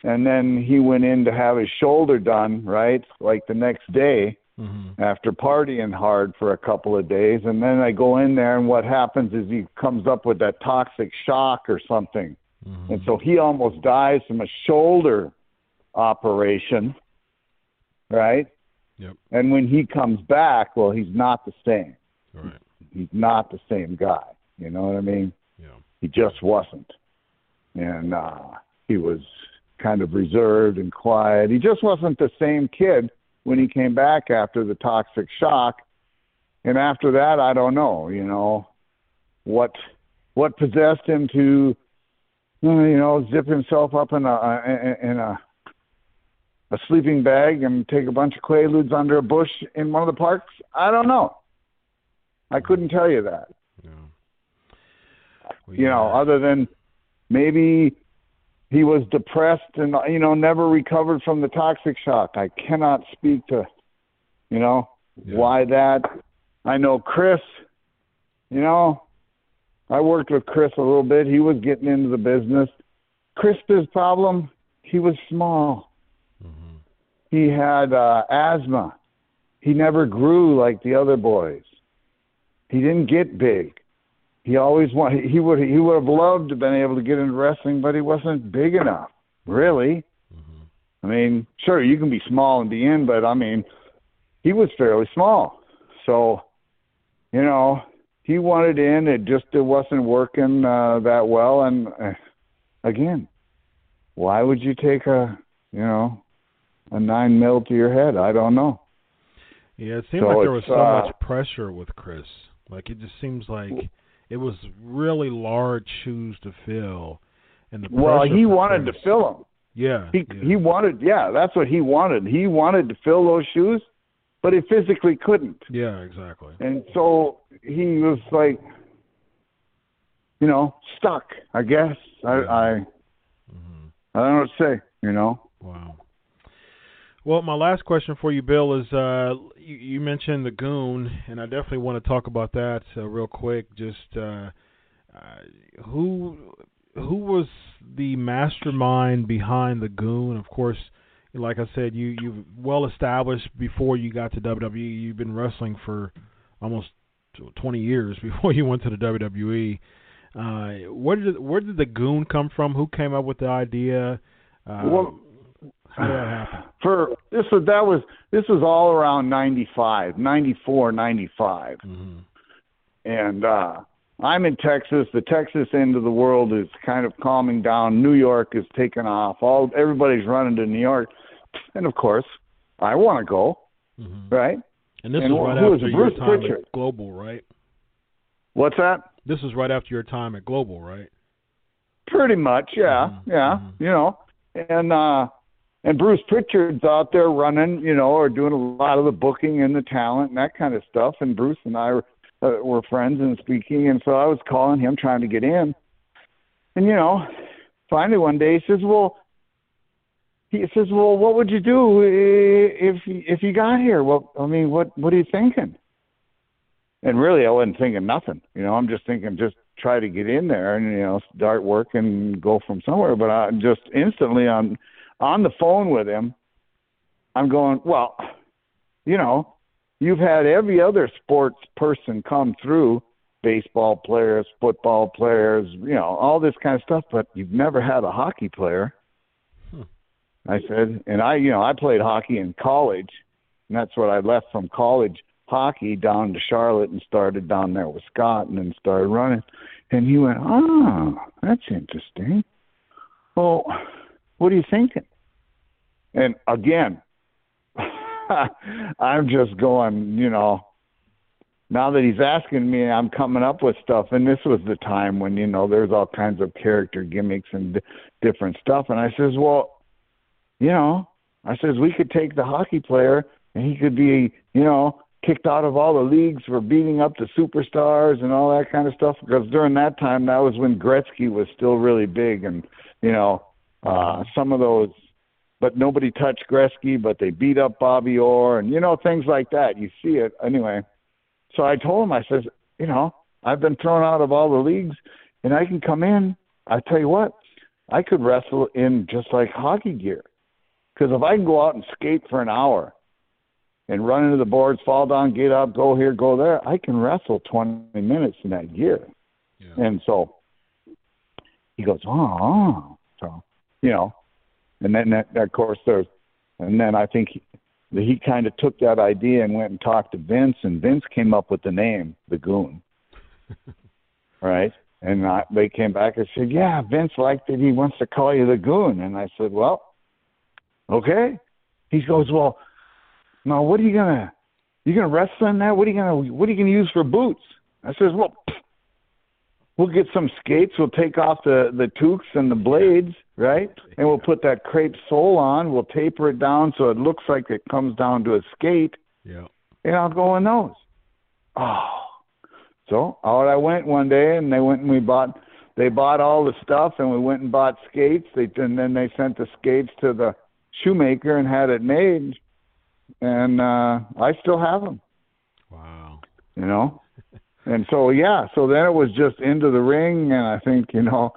[SPEAKER 4] and then he went in to have his shoulder done right like the next day
[SPEAKER 3] Mm-hmm.
[SPEAKER 4] after partying hard for a couple of days and then I go in there and what happens is he comes up with that toxic shock or something
[SPEAKER 3] Mm-hmm.
[SPEAKER 4] and so he almost dies from a shoulder operation right
[SPEAKER 3] Yep.
[SPEAKER 4] and when he comes back well he's not the same
[SPEAKER 3] right.
[SPEAKER 4] he's not the same guy. You know what I mean?
[SPEAKER 3] Yeah.
[SPEAKER 4] he just wasn't. And uh he was kind of reserved and quiet. He just wasn't the same kid when he came back after the toxic shock. And after that i don't know you know what what possessed him to uh, you know zip himself up in a in a a sleeping bag and take a bunch of quaaludes under a bush in one of the parks? I don't know i couldn't tell you that
[SPEAKER 3] Yeah. Well,
[SPEAKER 4] you know, other than maybe he was depressed and you know never recovered from the toxic shock. I cannot speak to, you know,
[SPEAKER 3] Yeah.
[SPEAKER 4] why that. I know Chris. You know, I worked with Chris a little bit. He was getting into the business. Chris's problem, he was small.
[SPEAKER 3] Mm-hmm.
[SPEAKER 4] He had uh, asthma. He never grew like the other boys. He didn't get big. He always wanted. He would. He would have loved to have been able to get into wrestling, but he wasn't big enough. Really. I mean, sure, you can be small and be in, but I mean, he was fairly small. So, you know, he wanted in. It just it wasn't working uh, that well. And uh, again, why would you take a you know a nine mil to your head? I don't know.
[SPEAKER 3] Yeah, it seemed
[SPEAKER 4] So
[SPEAKER 3] like there was so
[SPEAKER 4] uh,
[SPEAKER 3] much pressure with Chris. Like it just seems like it was really large shoes to fill. And the
[SPEAKER 4] Well, he wanted
[SPEAKER 3] Chris-
[SPEAKER 4] to fill them.
[SPEAKER 3] Yeah,
[SPEAKER 4] He
[SPEAKER 3] yeah.
[SPEAKER 4] he wanted, yeah, that's what he wanted. He wanted to fill those shoes, but he physically couldn't.
[SPEAKER 3] yeah, exactly.
[SPEAKER 4] And so he was like, you know, stuck. I guess I I
[SPEAKER 3] hmm
[SPEAKER 4] I don't know what to say. You know,
[SPEAKER 3] Wow. Well, my last question for you, Bill, is uh, you, you mentioned the goon, and I definitely want to talk about that uh, real quick. Just uh, uh, who who was the mastermind behind the goon? Of course, like I said, you you well established before you got to WWE. You've been wrestling for almost 20 years before you went to the WWE. Uh, where did where did the goon come from? Who came up with the idea? Uh,
[SPEAKER 4] Well-
[SPEAKER 3] how did that happen?
[SPEAKER 4] for this was that was this was all around ninety five, ninety four, ninety five.
[SPEAKER 3] hmm
[SPEAKER 4] and uh I'm in Texas. The Texas end of the world is kind of calming down. New York is taking off. All everybody's running to New York, and of course, I want to go.
[SPEAKER 3] hmm
[SPEAKER 4] Right?
[SPEAKER 3] And this
[SPEAKER 4] And
[SPEAKER 3] is right
[SPEAKER 4] who
[SPEAKER 3] after your
[SPEAKER 4] Bruce
[SPEAKER 3] time
[SPEAKER 4] Pritchard?
[SPEAKER 3] at Global, right?
[SPEAKER 4] What's that?
[SPEAKER 3] This is right after your time at Global, right?
[SPEAKER 4] Pretty much, yeah,
[SPEAKER 3] Mhm,
[SPEAKER 4] yeah.
[SPEAKER 3] mhm.
[SPEAKER 4] You know, and uh and Bruce Pritchard's out there running, you know, or doing a lot of the booking and the talent and that kind of stuff. And Bruce and I were, uh, were friends and speaking, and so I was calling him trying to get in. And you know, finally one day he says, "Well," he says, "Well, what would you do if if you got here? Well, I mean, what what are you thinking?" And really, I wasn't thinking nothing. You know, I'm just thinking just try to get in there and you know start work and go from somewhere. But I just instantly on on the phone with him, I'm going, well, you know, you've had every other sports person come through, baseball players, football players, you know, all this kind of stuff, but you've never had a hockey player.
[SPEAKER 3] Hmm.
[SPEAKER 4] I said, and I, you know, I played hockey in college, and that's what I left from college hockey down to Charlotte and started down there with Scott and then started running. And he went, Oh, that's interesting. Well, what are you thinking? And again, I'm just going, you know, now that he's asking me, I'm coming up with stuff. And this was the time when, you know, there's all kinds of character gimmicks and d- different stuff. And I says, well, you know, I says, we could take the hockey player and he could be, you know, kicked out of all the leagues for beating up the superstars and all that kind of stuff. Because during that time, that was when Gretzky was still really big. And, you know, uh, some of those but nobody touched Gretzky, but they beat up Bobby Orr and you know things like that. You see it anyway. So I told him, I says, you know, I've been thrown out of all the leagues, and I can come in. I tell you what, I could wrestle in just like hockey gear, because if I can go out and skate for an hour, and run into the boards, fall down, get up, go here, go there, I can wrestle twenty minutes in that gear.
[SPEAKER 3] Yeah.
[SPEAKER 4] And so he goes, oh, oh. oh. so you know, and then that, of course there's, and then I think he, he kind of took that idea and went and talked to Vince, and Vince came up with the name, the Goon, right? And I, they came back and said, yeah, Vince liked it. He wants to call you the Goon, and I said, well, okay. He goes, well, now what are you gonna, you gonna wrestle in that? What are you gonna, what are you gonna use for boots? I says, well, we'll get some skates. We'll take off the the toques and the blades, right? And we'll put that crepe sole on. We'll taper it down so it looks like it comes down to a skate,
[SPEAKER 3] Yeah.
[SPEAKER 4] and I'll go in those. Oh, so out I went one day, and they went and we bought they bought all the stuff, and we went and bought skates. They and then they sent the skates to the shoemaker and had it made, and uh I still have them.
[SPEAKER 3] Wow.
[SPEAKER 4] You know, and so yeah, so then it was just into the ring, and I think you know,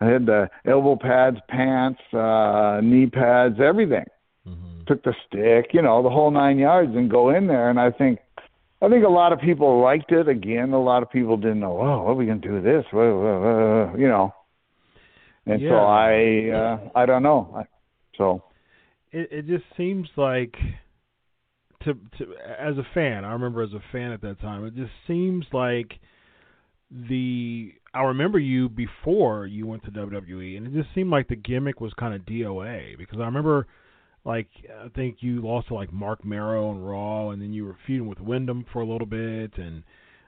[SPEAKER 4] I had the elbow pads, pants, uh knee pads, everything.
[SPEAKER 3] hmm
[SPEAKER 4] Took the stick, you know, the whole nine yards, and go in there. And I think, I think a lot of people liked it. Again, a lot of people didn't know. Oh, what are we gonna do with this? Whoa, you know. And
[SPEAKER 3] Yeah.
[SPEAKER 4] so I, uh, I don't know. I, so
[SPEAKER 3] It it just seems like to to as a fan, I remember as a fan at that time, it just seems like the I remember you before you went to WWE, and it just seemed like the gimmick was kind of DOA because I remember, like I think you lost to like Marc Mero and Raw, and then you were feuding with Windham for a little bit, and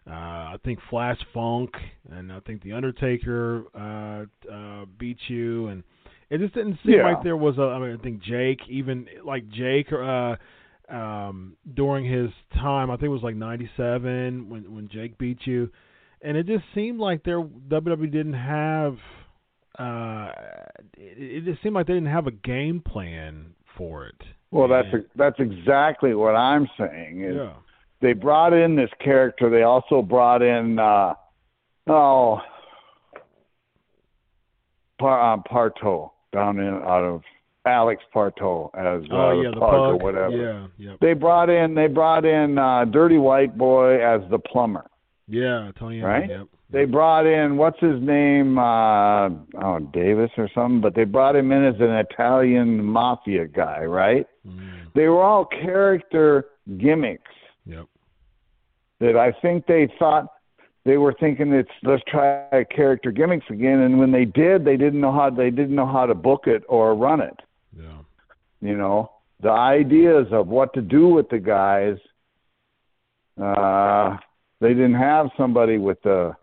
[SPEAKER 3] uh, I think Flash Funk, and I think the Undertaker uh, uh, beat you, and it just didn't seem
[SPEAKER 4] Yeah.
[SPEAKER 3] like there was a. I mean, I think Jake, even like Jake, uh, um, during his time, I think it was like '97 when when Jake beat you, and it just seemed like their WWE didn't have. Uh, it, it just seemed like they didn't have a game plan for it.
[SPEAKER 4] Well, that's
[SPEAKER 3] And-
[SPEAKER 4] that's exactly what I'm saying. Is
[SPEAKER 3] yeah.
[SPEAKER 4] they brought in this character. They also brought in uh, oh, Par, uh, Porteau down in out of Alex Porteau as uh,
[SPEAKER 3] Oh yeah,
[SPEAKER 4] the
[SPEAKER 3] the
[SPEAKER 4] pug, or whatever.
[SPEAKER 3] Yeah, yep.
[SPEAKER 4] They brought in they brought in uh, Dirty White Boy as the plumber.
[SPEAKER 3] Yeah, Tony.
[SPEAKER 4] Right?
[SPEAKER 3] Yep.
[SPEAKER 4] They brought in what's his name, uh oh Davis or something, but they brought him in as an Italian mafia guy, right?
[SPEAKER 3] Mm,
[SPEAKER 4] They were all character gimmicks
[SPEAKER 3] yep.
[SPEAKER 4] that I think they thought they were thinking it's let's try character gimmicks again and when they did they didn't know how they didn't know how to book it or run it.
[SPEAKER 3] Yeah.
[SPEAKER 4] You know, the ideas of what to do with the guys uh they didn't have somebody with the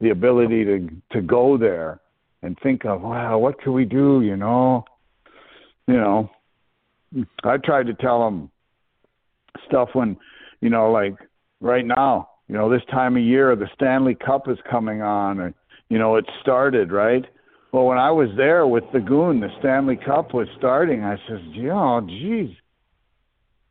[SPEAKER 4] the ability to to go there and think of wow what can we do? You know? You know? I tried to tell them stuff when you know like right now you know this time of year the stanley cup is coming on and you know it started right? Well when i was there with the goon the stanley cup was starting i says oh geez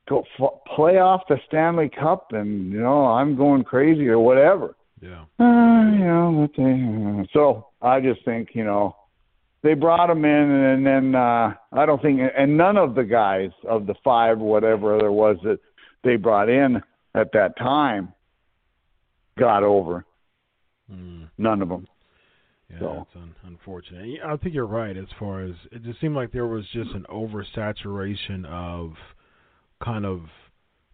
[SPEAKER 4] go f- play off the stanley cup and you know i'm going crazy or whatever
[SPEAKER 3] Yeah.
[SPEAKER 4] uh, you know, but they, so I just think, you know, they brought him in, and then uh, I don't think, and none of the guys of the five, whatever there was that they brought in at that time, got over.
[SPEAKER 3] Mm.
[SPEAKER 4] None of them.
[SPEAKER 3] Yeah,
[SPEAKER 4] So-
[SPEAKER 3] that's un- unfortunate. I think you're right as far as it just seemed like there was just an oversaturation of kind of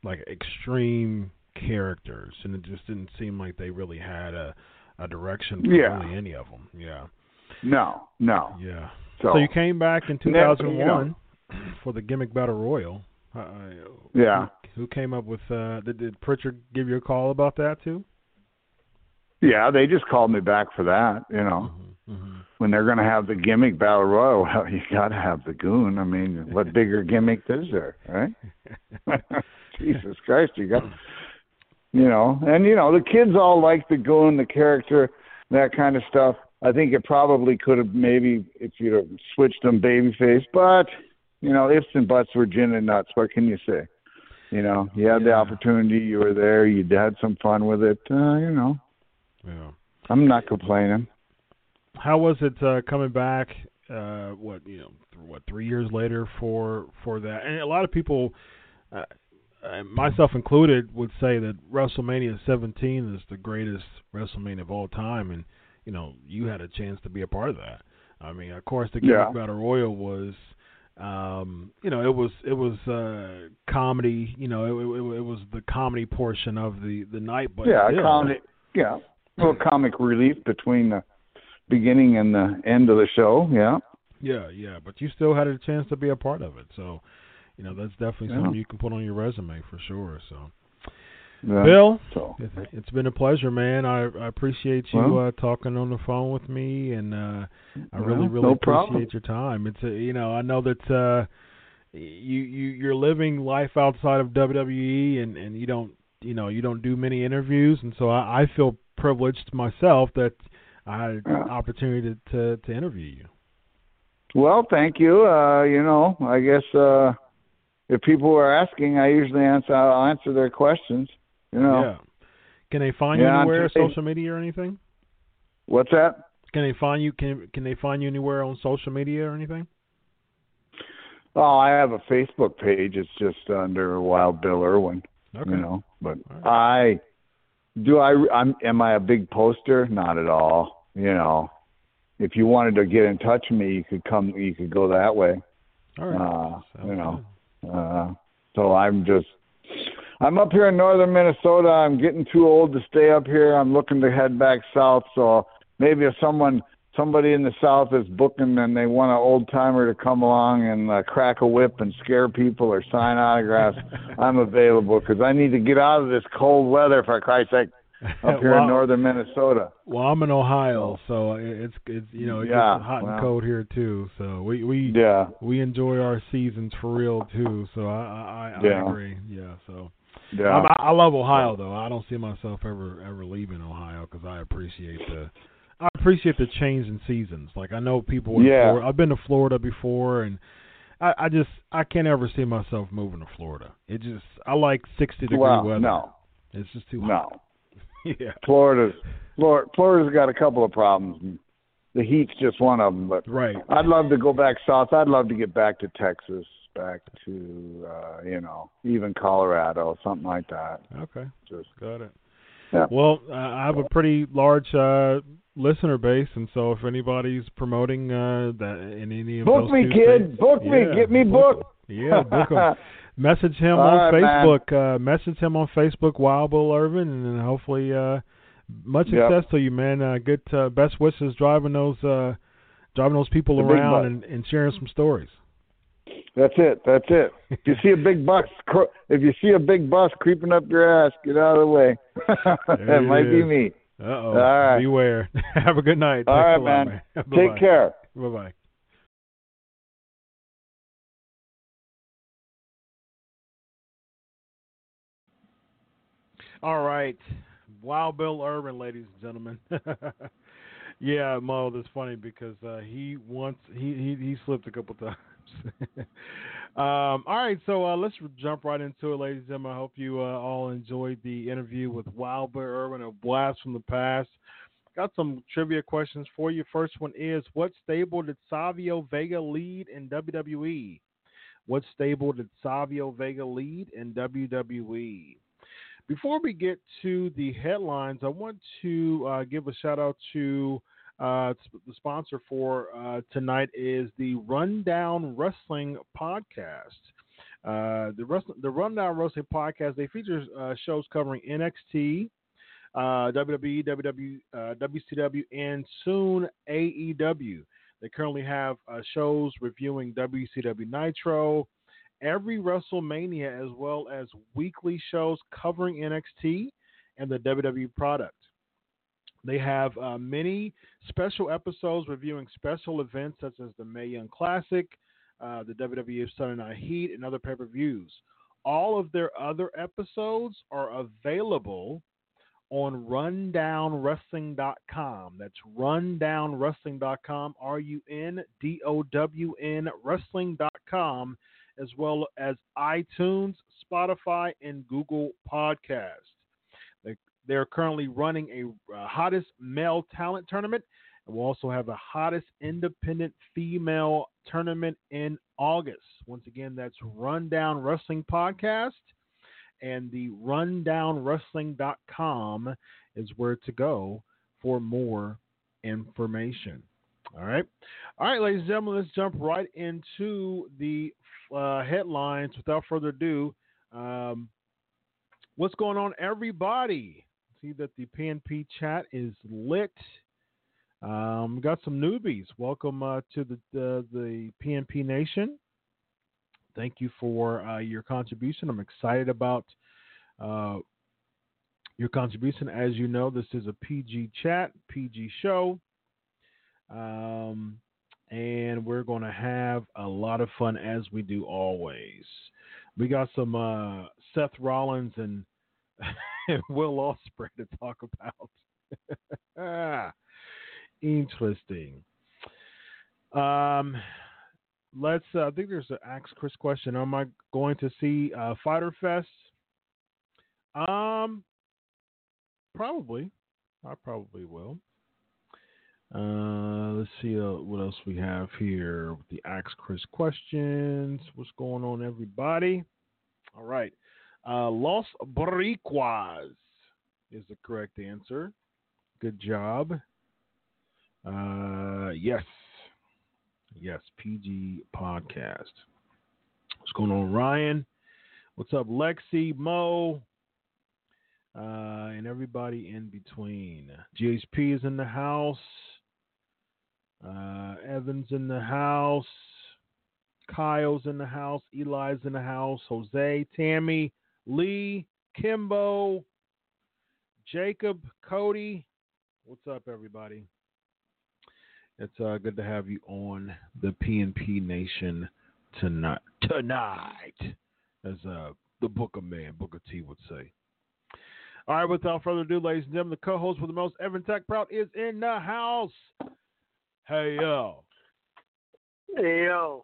[SPEAKER 3] like extreme characters, and it just didn't seem like they really had a a direction for
[SPEAKER 4] Yeah.
[SPEAKER 3] really any of them. Yeah,
[SPEAKER 4] No, no.
[SPEAKER 3] yeah.
[SPEAKER 4] So,
[SPEAKER 3] So, you came back in
[SPEAKER 4] Never-
[SPEAKER 3] 2001 for the gimmick battle royal. Uh,
[SPEAKER 4] Yeah.
[SPEAKER 3] Who, who came up with? Uh, did, did Pritchard give you a call about that too?
[SPEAKER 4] yeah, they just called me back for that. You know,
[SPEAKER 3] Mm-hmm.
[SPEAKER 4] When they're going to have the gimmick battle royal, well, you got to have the goon. I mean, what bigger gimmick is there, right? Jesus Christ, you got, you know, and you know the kids all like the goon, the character, that kind of stuff. I think it probably could have maybe if you'd have switched them babyface, but you know, ifs and buts were gin and nuts. What can you say? You know, you had the opportunity, you were there, you had some fun with it. Uh, you know,
[SPEAKER 3] Yeah.
[SPEAKER 4] I'm not complaining.
[SPEAKER 3] How was it uh, coming back? Uh, what you know, th- what three years later for for that? And a lot of people, uh, uh, myself included, would say that WrestleMania 17 is the greatest WrestleMania of all time, and you know, you had a chance to be a part of that. I mean, of course, the
[SPEAKER 4] Yeah.
[SPEAKER 3] Battle Royal was, um, you know, it was it was uh, comedy. You know, it, it, it was the comedy portion of the the night, but
[SPEAKER 4] yeah,
[SPEAKER 3] still,
[SPEAKER 4] comic. Yeah, a little comic relief between the beginning and the end of the show. Yeah,
[SPEAKER 3] Yeah, yeah, but you still had a chance to be a part of it, so you know that's definitely
[SPEAKER 4] Yeah.
[SPEAKER 3] something you can put on your resume for sure. So,
[SPEAKER 4] yeah.
[SPEAKER 3] Bill,
[SPEAKER 4] So
[SPEAKER 3] it, it's been a pleasure, man. I, I appreciate you
[SPEAKER 4] Well-
[SPEAKER 3] uh, talking on the phone with me, and uh, I
[SPEAKER 4] Well,
[SPEAKER 3] really, really
[SPEAKER 4] no
[SPEAKER 3] appreciate
[SPEAKER 4] problem.
[SPEAKER 3] your time. It's a, you know I know that uh, you you you're living life outside of WWE, and and you don't you know you don't do many interviews, and so I, I feel privileged myself that I had an opportunity to, to to interview you.
[SPEAKER 4] Well, thank you. Uh, you know, I guess uh, if people are asking, I usually answer. I'll answer their questions. You know,
[SPEAKER 3] Yeah. Can they find
[SPEAKER 4] Yeah,
[SPEAKER 3] you anywhere,
[SPEAKER 4] on
[SPEAKER 3] social media or anything?
[SPEAKER 4] what's that?
[SPEAKER 3] Can they find you? Can Can they find you anywhere on social media or anything?
[SPEAKER 4] Oh, I have a Facebook page. It's just under Wild Bill Irwin.
[SPEAKER 3] Okay.
[SPEAKER 4] You know, but
[SPEAKER 3] All
[SPEAKER 4] I do. I I'm am I a big poster? Not at all. You know, if you wanted to get in touch with me, you could come. You could go that way.
[SPEAKER 3] All right.
[SPEAKER 4] Uh, you know. Uh, so I'm just, I'm up here in northern Minnesota. I'm getting too old to stay up here. I'm looking to head back south. So maybe if someone, somebody in the south is booking and they want an old timer to come along and uh, crack a whip and scare people or sign autographs, I'm available because I need to get out of this cold weather for Christ's sake up here
[SPEAKER 3] Well,
[SPEAKER 4] in northern Minnesota.
[SPEAKER 3] Well, I'm in Ohio, so it's it's you know
[SPEAKER 4] Yeah,
[SPEAKER 3] hot
[SPEAKER 4] well.
[SPEAKER 3] and cold here too. So we we
[SPEAKER 4] Yeah.
[SPEAKER 3] we enjoy our seasons for real too. So I I, I,
[SPEAKER 4] Yeah.
[SPEAKER 3] Agree. Yeah. So
[SPEAKER 4] Yeah.
[SPEAKER 3] I'm, I, I love Ohio though. I don't see myself ever ever leaving Ohio because I appreciate the I appreciate the change in seasons. Like I know people.
[SPEAKER 4] Yeah.
[SPEAKER 3] Florida, I've been to Florida before, and I, I just I can't ever see myself moving to Florida. It just I like 60 degree
[SPEAKER 4] well,
[SPEAKER 3] weather.
[SPEAKER 4] no,
[SPEAKER 3] It's just too hot.
[SPEAKER 4] no.
[SPEAKER 3] Yeah.
[SPEAKER 4] Florida's Florida, Florida's got a couple of problems. The heat's just one of them. But
[SPEAKER 3] Right.
[SPEAKER 4] I'd love to go back south. I'd love to get back to Texas, back to uh, you know even Colorado, something like that.
[SPEAKER 3] Okay.
[SPEAKER 4] Just
[SPEAKER 3] Got it.
[SPEAKER 4] Yeah.
[SPEAKER 3] Well, uh, I have a pretty large uh, listener base, and so if anybody's promoting uh, that in any of those.
[SPEAKER 4] book
[SPEAKER 3] those
[SPEAKER 4] me, kid.
[SPEAKER 3] states-
[SPEAKER 4] Book me. Get me
[SPEAKER 3] book
[SPEAKER 4] booked.
[SPEAKER 3] Yeah, book 'em. Message him
[SPEAKER 4] All
[SPEAKER 3] on
[SPEAKER 4] right, man.
[SPEAKER 3] Facebook. Uh, message him on Facebook, Wild Bill Irwin, and then hopefully uh, much
[SPEAKER 4] Yep.
[SPEAKER 3] success to you, man. Uh, good uh, best wishes driving those uh, driving those people
[SPEAKER 4] The
[SPEAKER 3] around and, and sharing some stories.
[SPEAKER 4] That's it. That's it. If you see a big bus, if you see a big bus creeping up your ass, get out of the way. That might be me.
[SPEAKER 3] Uh oh.
[SPEAKER 4] All right.
[SPEAKER 3] Beware. Have a good night.
[SPEAKER 4] All
[SPEAKER 3] Thanks
[SPEAKER 4] right,
[SPEAKER 3] lot,
[SPEAKER 4] man. Take care.
[SPEAKER 3] Bye bye. All right, Wild Bill Irwin, ladies and gentlemen. yeah, Mo, that's funny because uh, he once he, he he slipped a couple times. um, all right, so uh, let's jump right into it, ladies and gentlemen. I hope you uh, all enjoyed the interview with Wild Bill Irwin, a blast from the past. Got some trivia questions for you. First one is What stable did Savio Vega lead in WWE? What stable did Savio Vega lead in WWE? Before we get to the headlines, I want to uh, give a shout out to uh, the sponsor for uh, tonight is the Rundown Wrestling Podcast. Uh, the Wrestling, the Rundown Wrestling Podcast they feature uh, shows covering NXT, uh, WWE, WW, uh, WCW, and soon AEW. They currently have shows reviewing WCW Nitro, every WrestleMania, as well as weekly shows covering NXT and the WWE product. They have uh, many special episodes reviewing special events such as the Mae Young Classic, uh, the WWE Sunday Night Heat, and other pay per views. All of their other episodes are available on rundownwrestling.com. That's rundownwrestling.com, R U N D O W N wrestling.com, as well as iTunes, Spotify, and Google Podcasts. They, they're currently running a uh, hottest male talent tournament, and we'll also have the hottest independent female tournament in August. Once again, that's Rundown Wrestling Podcast and the rundownwrestling.com is where to go for more information. All right. All right, ladies and gentlemen, let's jump right into the uh, headlines without further ado. Um, what's going on, everybody? See that the PNP chat is lit. Um, got some newbies. Welcome uh, to the, the the PNP Nation. Thank you for uh, your contribution. I'm excited about uh, your contribution. As you know, this is a PG chat, PG show. Um, and we're going to have a lot of fun as we do always. We got some uh, Seth Rollins and, Will Ospreay to talk about. Interesting. Um, let's. Uh, I think there's an Ask Chris question. Am I going to see uh, Fighter Fest? Um, probably. I probably will. Uh, let's see uh, what else we have here with the Ask Chris questions. What's going on, everybody? All right. Uh, Los Boricuas is the correct answer. Good job. Uh, yes. Yes, PG Podcast. What's going on, Ryan? What's up, Lexi, Mo, uh, and everybody in between? GHP is in the house. Uh, Evans in the house. Kyle's in the house. Eli's in the house. Jose, Tammy, Lee, Kimbo, Jacob, Cody. What's up, everybody? It's uh, good to have you on the PNP Nation tonight. Tonight, as uh, the Booker Man, Booker T would say. All right, without further ado, ladies and gentlemen, the co-host with the most, Evan Tech Proud, is in the house. Hey yo,
[SPEAKER 5] Hey, yo,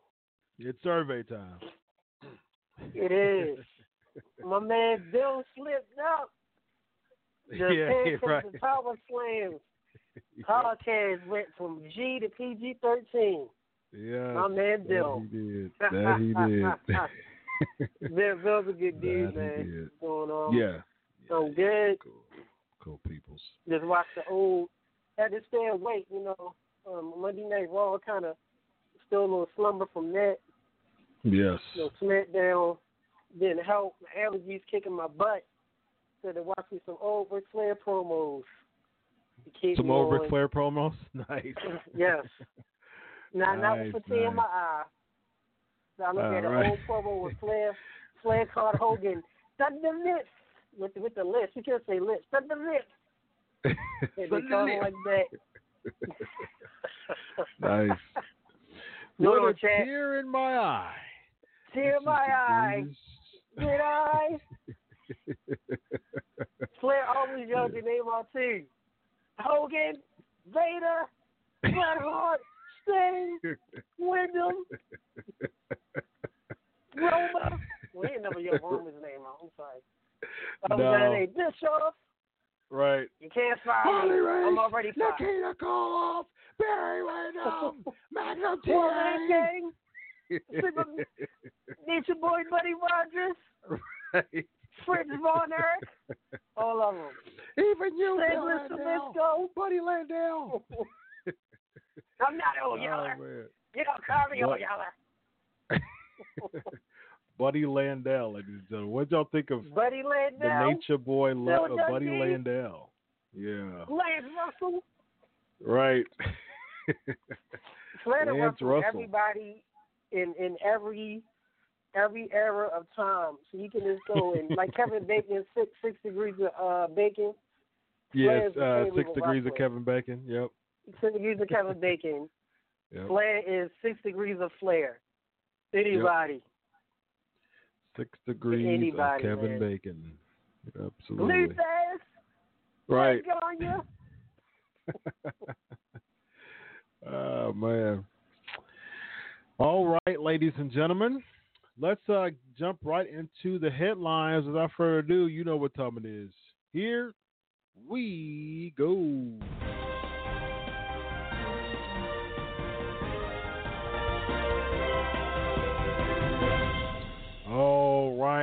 [SPEAKER 3] it's survey time.
[SPEAKER 5] it is. My man Bill slipped up. The
[SPEAKER 3] yeah,
[SPEAKER 5] Pancakes
[SPEAKER 3] right.
[SPEAKER 5] Power Slams podcast went from G to PG 13.
[SPEAKER 3] Yeah,
[SPEAKER 5] My man Bill.
[SPEAKER 3] That he did. That he did.
[SPEAKER 5] Bill, Bill's a good dude,
[SPEAKER 3] That
[SPEAKER 5] man. What's going on?
[SPEAKER 3] yeah.
[SPEAKER 5] I'm good.
[SPEAKER 3] Cool. Cool peoples.
[SPEAKER 5] Just watch the old, had to stay awake, you know. Um, Monday Night Raw kind of still a little slumber from that.
[SPEAKER 3] Yes.
[SPEAKER 5] you know, SmackDown didn't help. My allergies kicking my butt. So to watch me some old Ric Flair promos.
[SPEAKER 3] Some old
[SPEAKER 5] on.
[SPEAKER 3] Ric Flair promos. Nice.
[SPEAKER 5] yes. Now that was
[SPEAKER 3] Nice,
[SPEAKER 5] for tear in my eye. So I look
[SPEAKER 3] All
[SPEAKER 5] at an
[SPEAKER 3] right.
[SPEAKER 5] old promo with Flair. Flair called Hogan. Shut the lips with the, with the lips. You can't say lips. Shut the lips. And they call like that.
[SPEAKER 3] nice.
[SPEAKER 5] Little
[SPEAKER 3] What a
[SPEAKER 5] chat.
[SPEAKER 3] tear in my eye.
[SPEAKER 5] Tear in my eye. Did I? Flair always yelled your name out too. Hogan, Vader, Bret Hart, Sting, Windham, Roma. Well, he never yelled Roman's name out. I'm sorry. Oh, I was
[SPEAKER 3] No.
[SPEAKER 5] Bischoff.
[SPEAKER 3] Right.
[SPEAKER 5] You can't fire
[SPEAKER 3] Harley
[SPEAKER 5] me.
[SPEAKER 3] Race,
[SPEAKER 5] I'm already fired.
[SPEAKER 3] Nikita Koloff, Barry Windham, Magnum
[SPEAKER 5] Wolverine
[SPEAKER 3] TA.
[SPEAKER 5] Gang, Super- Nature Boy Buddy Rogers,
[SPEAKER 3] right.
[SPEAKER 5] Fritz Von Erich, all of them.
[SPEAKER 3] Even you, Bill
[SPEAKER 5] Douglas
[SPEAKER 3] Landau, Buddy Landell.
[SPEAKER 5] I'm not old
[SPEAKER 3] Oh,
[SPEAKER 5] yeller.
[SPEAKER 3] man.
[SPEAKER 5] You don't call me old
[SPEAKER 3] What?
[SPEAKER 5] yeller.
[SPEAKER 3] Buddy Landell, ladies and gentlemen. What y'all think of
[SPEAKER 5] Buddy
[SPEAKER 3] Landell,
[SPEAKER 5] the
[SPEAKER 3] Nature Boy
[SPEAKER 5] Bill
[SPEAKER 3] uh, Buddy. Landau? Yeah.
[SPEAKER 5] Lance Russell,
[SPEAKER 3] Right. Lance
[SPEAKER 5] Russell,
[SPEAKER 3] Russell.
[SPEAKER 5] everybody in in every every era of time. So you can just go and like Kevin Bacon, six six degrees of uh, bacon,
[SPEAKER 3] yes, uh, six degrees of. Kevin Bacon. Yep.
[SPEAKER 5] six degrees of Kevin Bacon.
[SPEAKER 3] Yep.
[SPEAKER 5] Flair is six degrees of Flair. Anybody.
[SPEAKER 3] Six degrees
[SPEAKER 5] Anybody,
[SPEAKER 3] of Kevin
[SPEAKER 5] man.
[SPEAKER 3] Bacon. Absolutely.
[SPEAKER 5] Luther,
[SPEAKER 3] Right.
[SPEAKER 5] on you.
[SPEAKER 3] oh man. All right, ladies and gentlemen, let's uh, jump right into the headlines. Without further ado, you know what time it is. Here we go.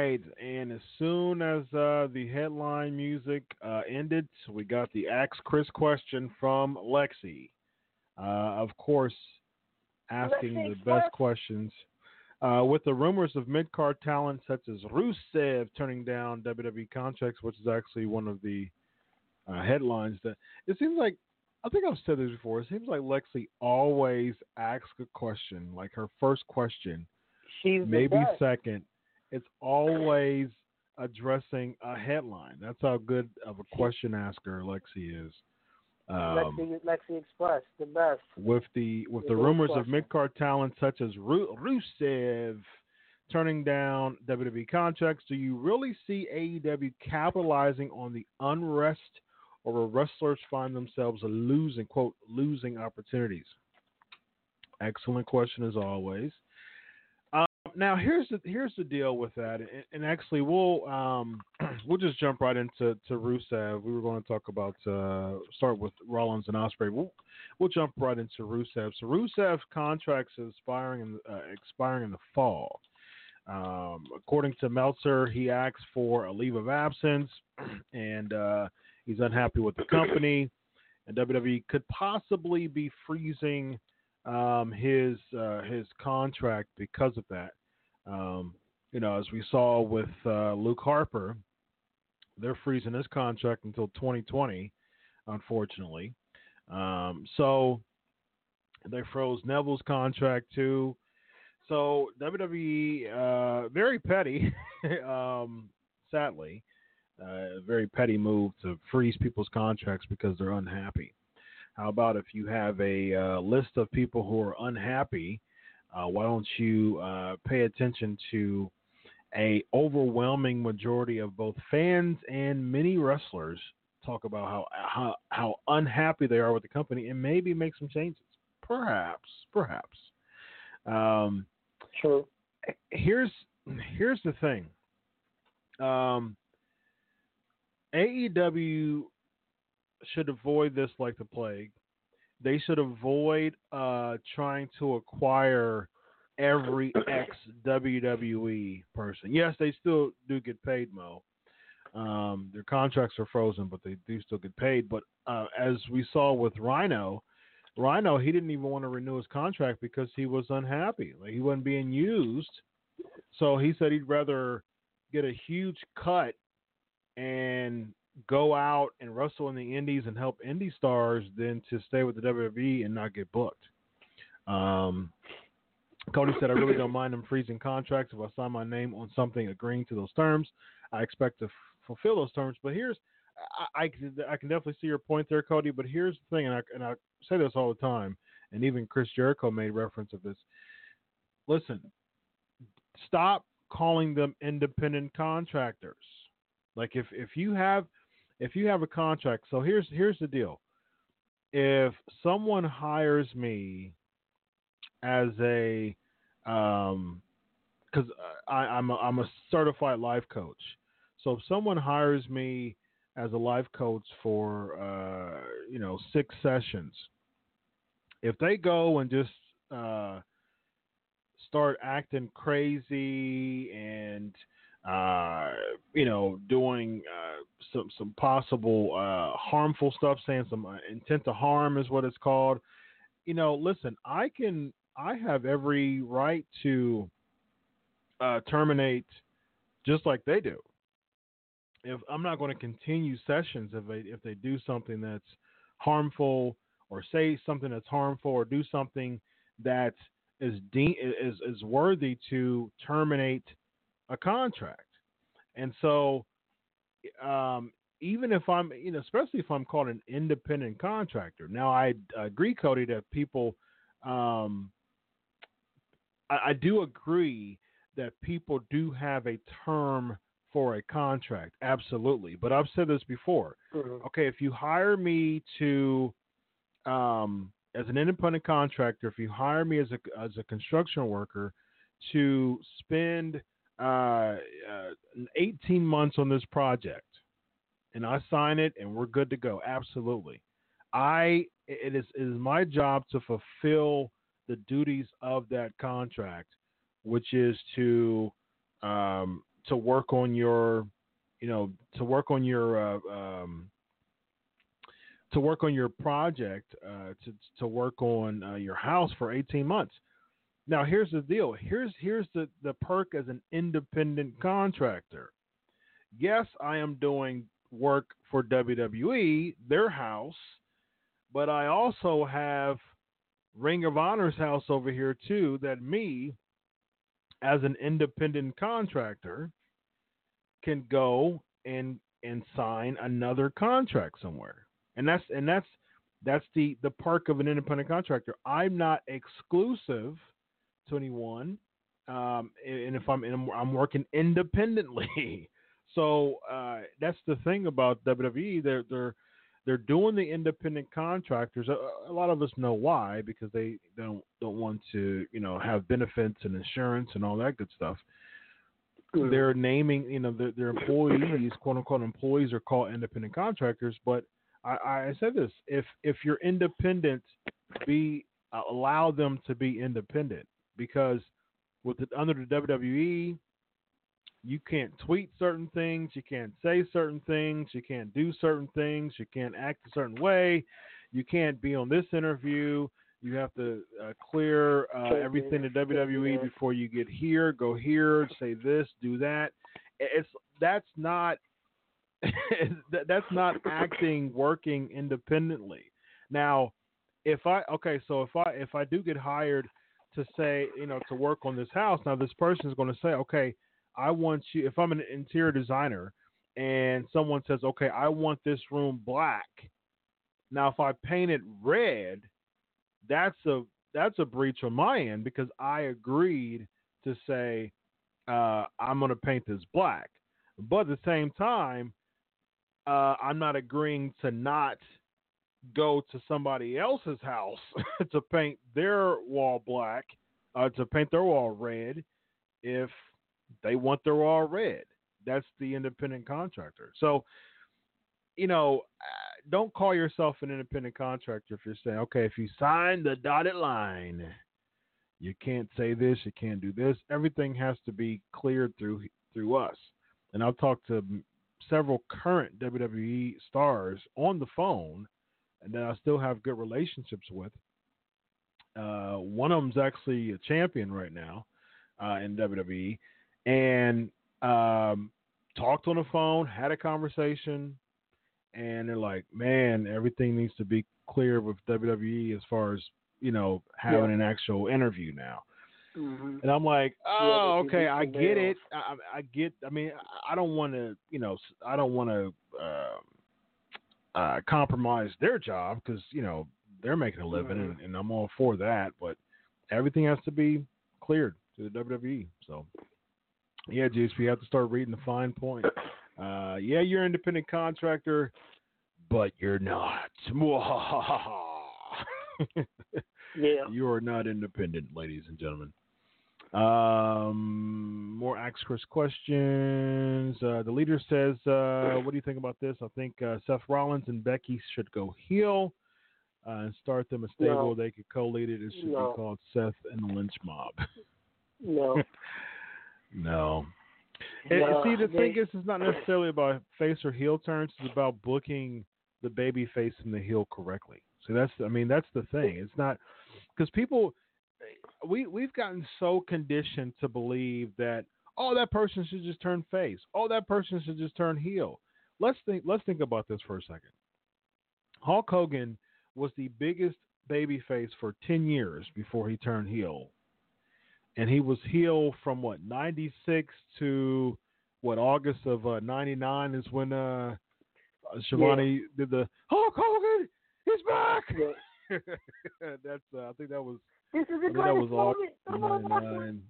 [SPEAKER 3] Right, and as soon as uh, the headline music uh, ended, we got the Ask Chris question from Lexi. Uh, of course, asking
[SPEAKER 5] Lexi
[SPEAKER 3] the best questions. Uh, with the rumors of mid card talent such as Rusev turning down WWE contracts, which is actually one of the uh, headlines that it seems like I think I've said this before. It seems like Lexi always asks a question, like her first question,
[SPEAKER 5] She's
[SPEAKER 3] maybe second. It's always addressing a headline. That's how good of a question asker Lexi is. Um,
[SPEAKER 5] Lexi, Lexi Express, the best.
[SPEAKER 3] with the with the
[SPEAKER 5] No
[SPEAKER 3] rumors of mid card talent such as Ru- Rusev turning down WWE contracts, do you really see AEW capitalizing on the unrest or will wrestlers find themselves losing quote losing opportunities? Excellent question as always. Now here's the here's the deal with that, and, and actually we'll um, we'll just jump right into to Rusev. We were going to talk about uh, start with Rollins and Ospreay. We'll we'll jump right into Rusev. So Rusev's contract's expiring in uh, expiring in the fall. Um, according to Meltzer, he asked for a leave of absence, and uh, he's unhappy with the company. And WWE could possibly be freezing um, his uh, his contract because of that. Um, you know, as we saw with uh, Luke Harper, they're freezing his contract until 2020, unfortunately. Um, so they froze Neville's contract too. So WWE, uh, very petty, um, sadly, uh, very petty move to freeze people's contracts because they're unhappy. How about if you have a uh, list of people who are unhappy? Uh, why don't you uh, pay attention to a overwhelming majority of both fans and many wrestlers talk about how how how unhappy they are with the company and maybe make some changes. Perhaps, perhaps. Um,
[SPEAKER 5] True.
[SPEAKER 3] Here's here's the thing. Um, AEW should avoid this like the plague. They should avoid uh, trying to acquire every ex WWE person. Yes, they still do get paid, Mo. Um, their contracts are frozen, but they do still get paid. But uh, as we saw with Rhino, Rhino he didn't even want to renew his contract because he was unhappy. Like he wasn't being used, so he said he'd rather get a huge cut and go out and wrestle in the indies and help indie stars than to stay with the WWE and not get booked. Um, Cody said, I really don't mind them freezing contracts if I sign my name on something agreeing to those terms. I expect to f- fulfill those terms. But here's, I, I, I, can definitely see your point there, Cody. But here's the thing, and I, and I say this all the time, and even Chris Jericho made reference of this. Listen, stop calling them independent contractors. Like if if you have if you have a contract, so here's here's the deal. If someone hires me as a um because I'm a, I'm a certified life coach. So if someone hires me as a life coach for uh, you know six sessions, if they go and just uh, start acting crazy and uh, you know doing uh, some some possible uh, harmful stuff, saying some uh, intent to harm is what it's called. You know, listen, I can I have every right to uh, terminate just like they do. If I'm not going to continue sessions if they if they do something that's harmful or say something that's harmful or do something that is de- is is worthy to terminate a contract. And so um, even if I'm, you know, especially if I'm called an independent contractor. Now, I agree, Cody, that people um, I, I do agree that people do have a term for a contract, absolutely. But I've said this before.
[SPEAKER 5] Mhm.
[SPEAKER 3] Okay, if you hire me to, um, as an independent contractor, if you hire me as a as a construction worker to spend uh, uh, 18 months on this project, and I sign it, and we're good to go, absolutely. I it is it is my job to fulfill the duties of that contract, which is to um, to work on your, you know, to work on your uh, um, to work on your project, uh, to to work on uh, your house for 18 months. Now, here's the deal. Here's here's the the perk as an independent contractor. Yes, I am doing work for WWE, their house, but I also have Ring of Honor's house over here too that me as an independent contractor can go and and sign another contract somewhere. And that's and that's that's the the perk of an independent contractor. I'm not exclusive to anyone. Um, and if I'm and I'm, working independently, so uh, that's the thing about WWE. They're they're they're doing the independent contractors. A, a lot of us know why because they don't don't want to you know have benefits and insurance and all that good stuff. They're naming you know their, their employees, quote unquote employees, are called independent contractors. But I, I said this: if if you're independent, be allow them to be independent because with the, under the WWE, you can't tweet certain things, you can't say certain things, you can't do certain things, you can't act a certain way, you can't be on this interview. You have to uh, clear uh, everything to WWE before you get here. Go here, say this, do that. It's that's not that's not acting working independently. Now, if I okay, so if I if I do get hired to say you know to work on this house, now this person is going to say, okay, I want you. If I'm an interior designer and someone says, okay, I want this room black. Now, if I paint it red, that's a that's a breach on my end because I agreed to say uh, I'm going to paint this black. But at the same time, uh, I'm not agreeing to not go to somebody else's house to paint their wall black, uh, to paint their wall red, if they want their wall red. That's the independent contractor. So, you know, uh, don't call yourself an independent contractor if you're saying, okay, if you sign the dotted line, you can't say this, you can't do this. Everything has to be cleared through through us. And I've talked to several current WWE stars on the phone, that I still have good relationships with. Uh, one of them's actually a champion right now uh, in WWE, and um, talked on the phone, had a conversation, and they're like, "Man, everything needs to be clear with WWE as far as you know having
[SPEAKER 5] Yeah.
[SPEAKER 3] an actual interview now."
[SPEAKER 5] hmm
[SPEAKER 3] And I'm like, oh,
[SPEAKER 5] they
[SPEAKER 3] okay, I get it. I, I I get. I mean, I don't want to, you know, I don't want to uh, uh, compromise their job because you know they're making a living, and, and I'm all for that. But everything has to be cleared to the WWE. So, yeah, Juice, we have to start reading the fine point. Uh, yeah, you're an independent contractor, but you're not.
[SPEAKER 5] Yeah.
[SPEAKER 3] You are not independent, ladies and gentlemen. Um, more Ask Chris questions. Uh, the leader says, uh, "What do you think about this? I think uh, Seth Rollins and Becky should go heel uh, and start them a stable.
[SPEAKER 5] No.
[SPEAKER 3] They could co-lead it. It should
[SPEAKER 5] No.
[SPEAKER 3] be called Seth and the Lynch Mob."
[SPEAKER 5] No.
[SPEAKER 3] no. And-
[SPEAKER 5] No,
[SPEAKER 3] see, the
[SPEAKER 5] they-
[SPEAKER 3] thing is, it's not necessarily about face or heel turns. It's about booking the baby face and the heel correctly. So that's, I mean, that's the thing. It's not because people, we we've gotten so conditioned to believe that oh, that person should just turn face. Oh, that person should just turn heel. Let's think. Let's think about this for a second. Hulk Hogan was the biggest baby face for ten years before he turned heel and he was heel from what 96 to what August of uh, 99 is when uh Shivani did the Hulk Hogan he's back
[SPEAKER 5] Yeah.
[SPEAKER 3] that's uh, I think that was
[SPEAKER 5] This is
[SPEAKER 3] I
[SPEAKER 5] the
[SPEAKER 3] think that
[SPEAKER 5] greatest
[SPEAKER 3] was
[SPEAKER 5] moment. Come on,
[SPEAKER 3] 99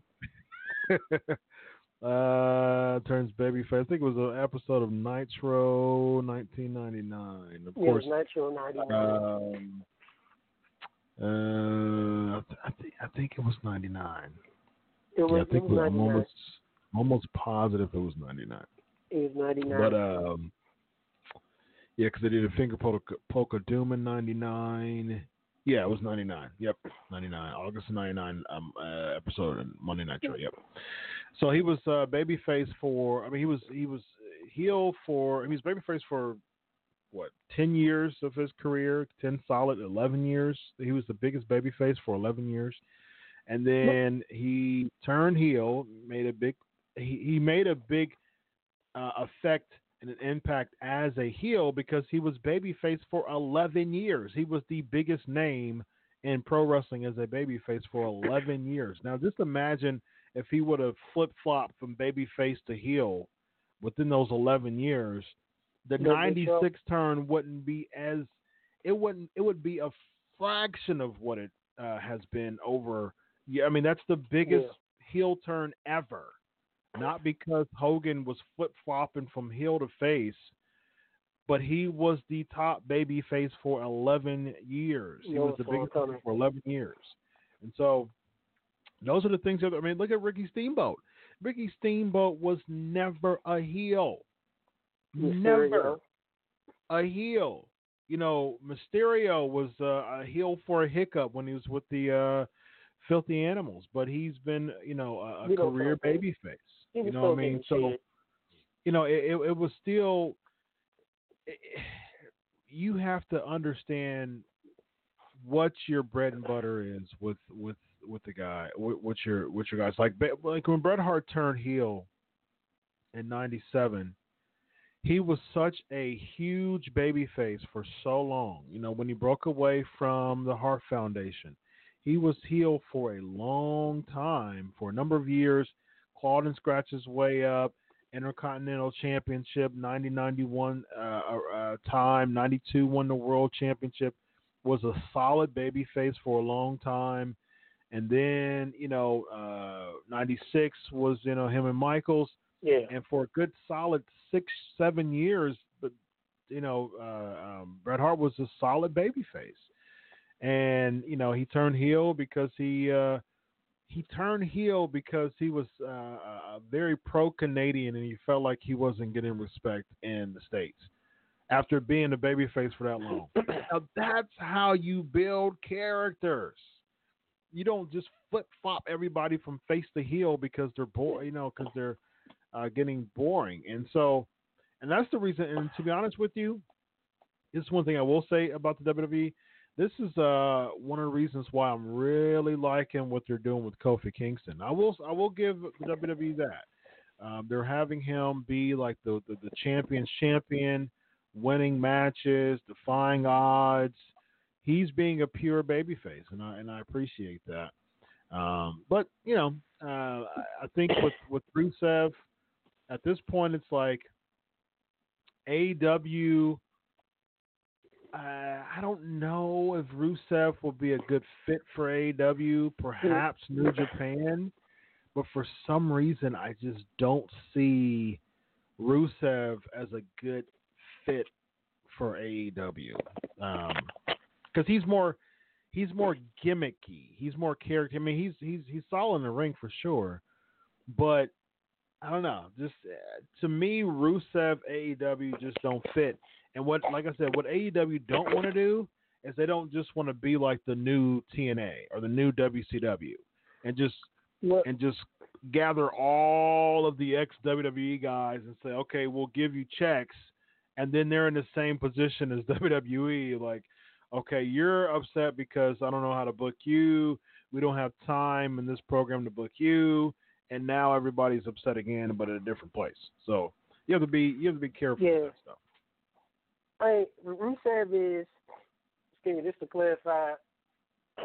[SPEAKER 3] uh turns babyface I think it was an episode of Nitro 1999 of
[SPEAKER 5] Yeah,
[SPEAKER 3] course
[SPEAKER 5] Nitro 99.
[SPEAKER 3] um uh, I, th- I think I think it was ninety nine.
[SPEAKER 5] it was,
[SPEAKER 3] Yeah, I
[SPEAKER 5] it
[SPEAKER 3] think
[SPEAKER 5] was
[SPEAKER 3] we-
[SPEAKER 5] 99.
[SPEAKER 3] I'm almost almost positive it was 99.
[SPEAKER 5] It was 99.
[SPEAKER 3] But um, yeah, because they did a finger polka, polka doom in 99. Yeah, it was 99. Yep, 99. August 99 um, uh, episode Monday Night Show. Yep. So he was uh, babyface for. I mean, he was he was heel for. He was babyface for what 10 years of his career 10 solid 11 years he was the biggest babyface for 11 years and then he turned heel made a big he, he made a big uh, effect and an impact as a heel because he was babyface for 11 years. He was the biggest name in pro wrestling as a babyface for 11 years. Now just imagine if he would have flip-flopped from babyface to heel within those 11 years the
[SPEAKER 5] Yeah, good
[SPEAKER 3] 96 turn wouldn't be as it wouldn't it would be a fraction of what it uh, has been over yeah i mean that's the biggest heel turn ever not because hogan was flip-flopping from heel to face but he was the top baby face for 11 years. He
[SPEAKER 5] Yeah,
[SPEAKER 3] was the biggest
[SPEAKER 5] coming.
[SPEAKER 3] for 11 years. And so those are the things that I mean, look at Ricky Steamboat. Ricky Steamboat was never a heel. Never a heel. You know, Mysterio was uh, a heel for a hiccup when he was with the uh, Filthy Animals, but he's been, you know, a, a
[SPEAKER 5] He
[SPEAKER 3] career
[SPEAKER 5] sound
[SPEAKER 3] You know what I mean? So you know, it, it, it was still. you have to understand what your bread and butter is with with with the guy, with, with your with your guys. Like like when Bret Hart turned heel in '97, he was such a huge baby face for so long. You know, when he broke away from the Hart Foundation, he was heel for a long time, for a number of years. Clawed and scratched his way up. Intercontinental Championship, 90 91 uh, uh, time, 92 won the World Championship, was a solid baby face for a long time. And then, you know, uh, 96 was, you know, him and Michaels.
[SPEAKER 5] Yeah.
[SPEAKER 3] And for a good solid six, seven years, but, you know, uh, um, Bret Hart was a solid baby face. And, you know, he turned heel because he, uh, he turned heel because he was uh, uh, very pro Canadian and he felt like he wasn't getting respect in the states after being a babyface for that long. now that's how you build characters. You don't just flip flop everybody from face to heel because they're boring, you know, because they're uh, getting boring. And so, and that's the reason. And to be honest with you, this is one thing I will say about the WWE this is uh one of the reasons why I'm really liking what they're doing with Kofi Kingston. I will I will give WWE that. Um, they're having him be like the, the the champion's champion, winning matches, defying odds. He's being a pure babyface, and I and I appreciate that. Um, but you know, uh, I think with with Rusev, at this point, it's like AEW uh, I don't know if Rusev will be a good fit for AEW, perhaps New Japan, but for some reason I just don't see Rusev as a good fit for AEW. Because he's more he's more gimmicky. He's more character. I mean, he's he's he's solid in the ring for sure, but I don't know. Just uh, to me, Rusev AEW just don't fit. And what, like I said, what AEW don't want to do is they don't just want to be like the new TNA or the new WCW, and just
[SPEAKER 5] What?
[SPEAKER 3] and just gather all of the ex WWE guys and say, okay, we'll give you checks, and then they're in the same position as WWE. Like, okay, you're upset because I don't know how to book you. We don't have time in this program to book you, and now everybody's upset again, but at a different place. So you have to be you have to be careful
[SPEAKER 5] Yeah.
[SPEAKER 3] with that stuff.
[SPEAKER 5] I Rusev is excuse me, just to clarify,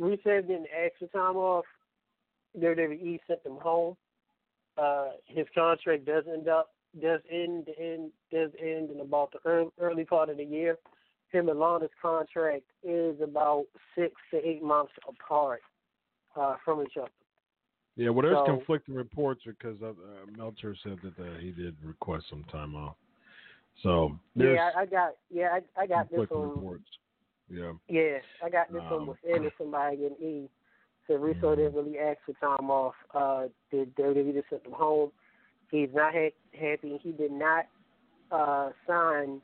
[SPEAKER 5] Rusev didn't ask for time off. WWE sent him home. Uh, his contract does end up does end in does end in about the early, early part of the year. Him and Lana's contract is about six to eight months apart uh, from each other.
[SPEAKER 3] Yeah, well, there's
[SPEAKER 5] So-
[SPEAKER 3] conflicting reports because uh, uh, Meltzer said that uh, he did request some time off. So
[SPEAKER 5] Yeah, I, got yeah, I, I got this
[SPEAKER 3] one.
[SPEAKER 5] on
[SPEAKER 3] reports. Yeah.
[SPEAKER 5] Yeah, I got this
[SPEAKER 3] Um,
[SPEAKER 5] one within somebody in E. So Russo
[SPEAKER 3] Mhm.
[SPEAKER 5] didn't really ask for time off. Uh, the WWE just sent him home. He's not ha- happy. He did not uh, sign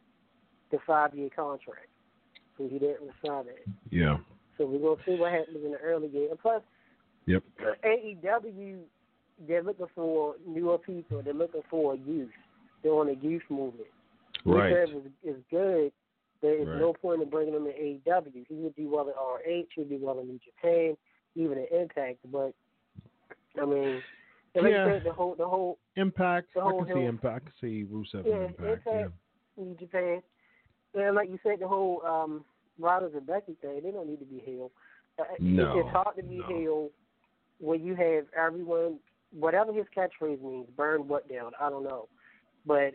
[SPEAKER 5] the five-year contract, so he didn't sign it.
[SPEAKER 3] Yeah.
[SPEAKER 5] So we're gonna see what happens in the early game. And plus,
[SPEAKER 3] Yep.
[SPEAKER 5] AEW they're looking for newer people. They're looking for youth. They're on a youth movement.
[SPEAKER 3] Right.
[SPEAKER 5] Rusev is, is good. There is
[SPEAKER 3] Right.
[SPEAKER 5] no point in bringing him to AEW. He would do well at RH. He would do well in New Japan, even at Impact. But I mean, and like
[SPEAKER 3] Yeah.
[SPEAKER 5] said, the whole the whole
[SPEAKER 3] Impact.
[SPEAKER 5] The
[SPEAKER 3] I
[SPEAKER 5] whole
[SPEAKER 3] can see Impact. I can see Rusev
[SPEAKER 5] Yeah,
[SPEAKER 3] in Impact. Yeah.
[SPEAKER 5] Impact. New Japan, and like you said, the whole um, Riders and Becky thing. They don't need to be heel. Uh,
[SPEAKER 3] No,
[SPEAKER 5] it's hard to be
[SPEAKER 3] no.
[SPEAKER 5] heel when you have everyone, whatever his catchphrase means, burn what down. I don't know, but.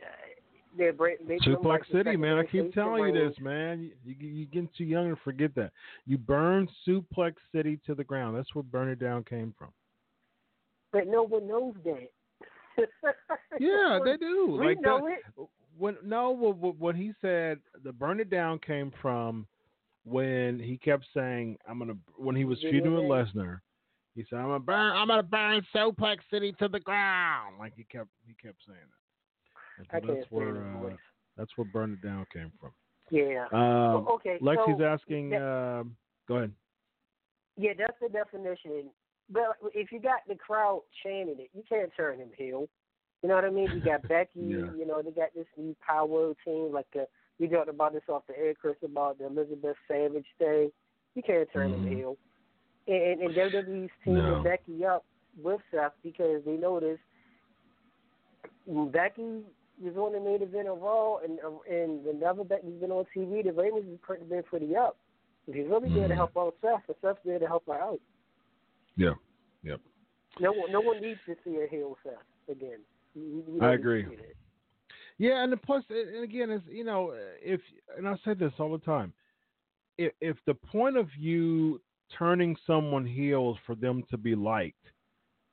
[SPEAKER 5] Uh, they're bra-
[SPEAKER 3] Suplex City, man. I keep telling you this, man. You, you, you're getting too young to forget that. You burn Suplex City to the ground. That's where Burn It Down came from.
[SPEAKER 5] but no one knows that.
[SPEAKER 3] Yeah, they do.
[SPEAKER 5] We
[SPEAKER 3] like
[SPEAKER 5] know
[SPEAKER 3] that.
[SPEAKER 5] it.
[SPEAKER 3] when no, what, what, what he said, the burn it down came from when he kept saying, "I'm gonna." When he was feuding with Lesnar, he said, "I'm gonna burn. I'm gonna burn Suplex City to the ground." Like he kept he kept saying that. And
[SPEAKER 5] I
[SPEAKER 3] so
[SPEAKER 5] can't
[SPEAKER 3] that's
[SPEAKER 5] stand
[SPEAKER 3] where uh,
[SPEAKER 5] voice.
[SPEAKER 3] that's where burn it down came from.
[SPEAKER 5] Yeah.
[SPEAKER 3] Um,
[SPEAKER 5] Well, okay,
[SPEAKER 3] Lexi's
[SPEAKER 5] so
[SPEAKER 3] asking.
[SPEAKER 5] that-
[SPEAKER 3] um, go ahead.
[SPEAKER 5] Yeah, that's the definition. But if you got the crowd chanting it, you can't turn him heel. You know what I mean? You got Becky.
[SPEAKER 3] Yeah.
[SPEAKER 5] You know they got this new power team. Like uh we talked about this off the air, Chris, about the Elizabeth Savage thing. You can't turn
[SPEAKER 3] Mhm.
[SPEAKER 5] him heel. And, and WWE's teaming
[SPEAKER 3] No.
[SPEAKER 5] Becky up with Seth because they noticed Becky was on the main event of Raw, and and whenever he's been on TV, the ratings have been pretty up. He's really there to
[SPEAKER 3] Mhm.
[SPEAKER 5] help out Seth, and Seth's there to help her out.
[SPEAKER 3] Yeah. Yep.
[SPEAKER 5] No one, no one needs to see a heel Seth again. We don't
[SPEAKER 3] I agree. Yeah, and the plus, and again, is you know, if and I say this all the time, if if the point of you turning someone heel is for them to be liked,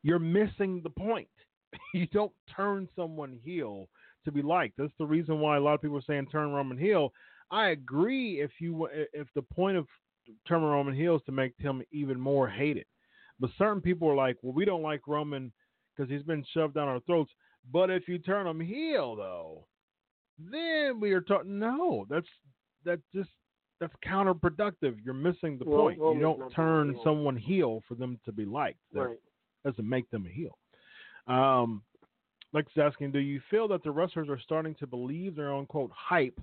[SPEAKER 3] you're missing the point. You don't turn someone heel to be liked. That's the reason why a lot of people are saying turn Roman heel. I agree if you if the point of turning Roman heel is to make him even more hated, but certain people are like, well, we don't like Roman because he's been shoved down our throats. But if you turn him heel, though, then we are talking. No, that's that's just that's counterproductive. You're missing the
[SPEAKER 5] Ro-
[SPEAKER 3] point. You don't turn
[SPEAKER 5] heel.
[SPEAKER 3] someone heel for them to be liked. That
[SPEAKER 5] Right.
[SPEAKER 3] doesn't make them a heel. Um, Lex is asking, do you feel that the wrestlers are starting to believe their own quote hype,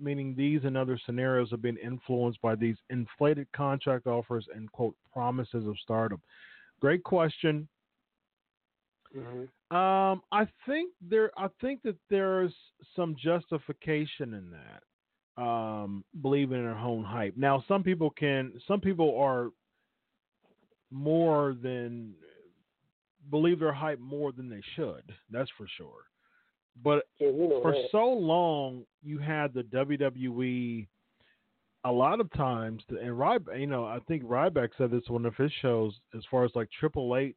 [SPEAKER 3] meaning these and other scenarios have been influenced by these inflated contract offers and quote promises of stardom? Great question.
[SPEAKER 5] Mm-hmm.
[SPEAKER 3] Um, I think there. I think that there's some justification in that. Um, believing in their own hype. Now, some people can. Some people are more than believe their hype more than they should. That's for sure. But
[SPEAKER 5] Yeah, we know
[SPEAKER 3] for so long, you had the WWE. A lot of times, and Ryback, you know, I think Ryback said this one of his shows, as far as like Triple H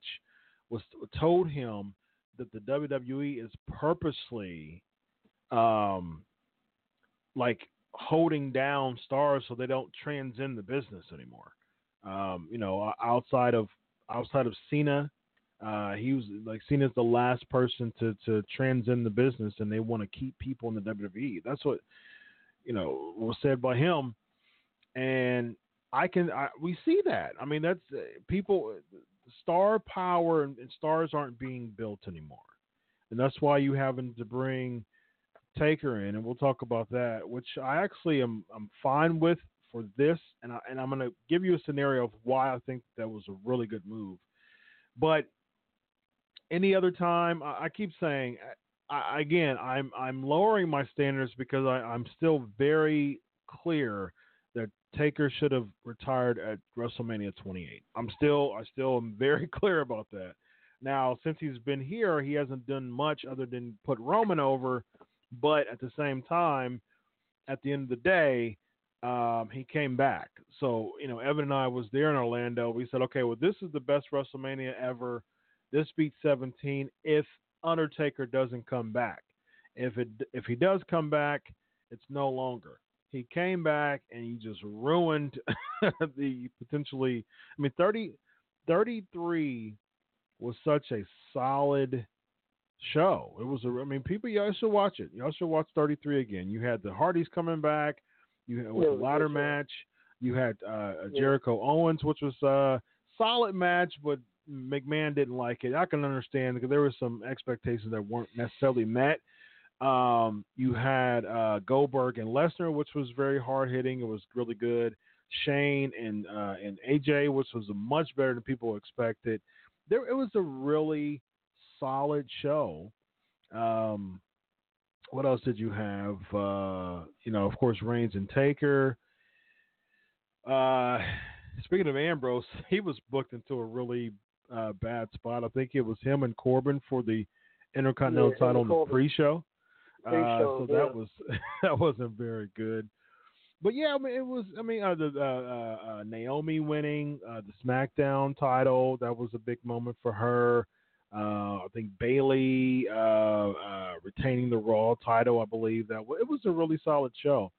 [SPEAKER 3] was told him that the WWE is purposely, um, like holding down stars so they don't transcend the business anymore. Um, you know, outside of outside of Cena, uh, he was like seen as the last person to to transcend the business, and they want to keep people in the WWE. That's what you know was said by him, and I can I, we see that. I mean, that's uh, people star power and, stars aren't being built anymore, and that's why you having to bring Taker in, and we'll talk about that, which I actually am I'm fine with for this, and I, and I'm going to give you a scenario of why I think that was a really good move, but any other time, I, I keep saying, I, again, I'm I'm lowering my standards because I, I'm still very clear that Taker should have retired at WrestleMania 28. I'm still I still am very clear about that. Now, since he's been here, he hasn't done much other than put Roman over, but at the same time, at the end of the day, um, he came back. So, you know, Evan and I was there in Orlando. We said, okay, well, this is the best WrestleMania ever. This beats 17 if Undertaker doesn't come back. If it if he does come back, it's no longer. He came back and he just ruined the potentially. I mean, 30, 33 was such a solid show. It was a. I mean, people, y'all should watch it. Y'all should watch 33 again. You had the Hardys coming back. You had with
[SPEAKER 5] Yeah,
[SPEAKER 3] the ladder match. You had uh,
[SPEAKER 5] Yeah.
[SPEAKER 3] Jericho Owens, which was a solid match, but McMahon didn't like it. I can understand because there were some expectations that weren't necessarily met. Um, you had uh, Goldberg and Lesnar, which was very hard hitting. It was really good. Shane and uh, and AJ, which was much better than people expected. There, it was a really solid show. Um, what else did you have? Uh, you know, of course, Reigns and Taker. Uh, speaking of Ambrose, he was booked into a really uh, bad spot. I think it was him and Corbin for the Intercontinental
[SPEAKER 5] Yeah,
[SPEAKER 3] title in the pre-show. Uh,
[SPEAKER 5] Pre-show,
[SPEAKER 3] so
[SPEAKER 5] yeah.
[SPEAKER 3] that was that wasn't very good. But yeah, I mean, it was. I mean, uh, the uh, uh, uh, Naomi winning uh, the SmackDown title that was a big moment for her. Uh, I think Bayley uh, uh, retaining the Raw title. I believe that it was a really solid show.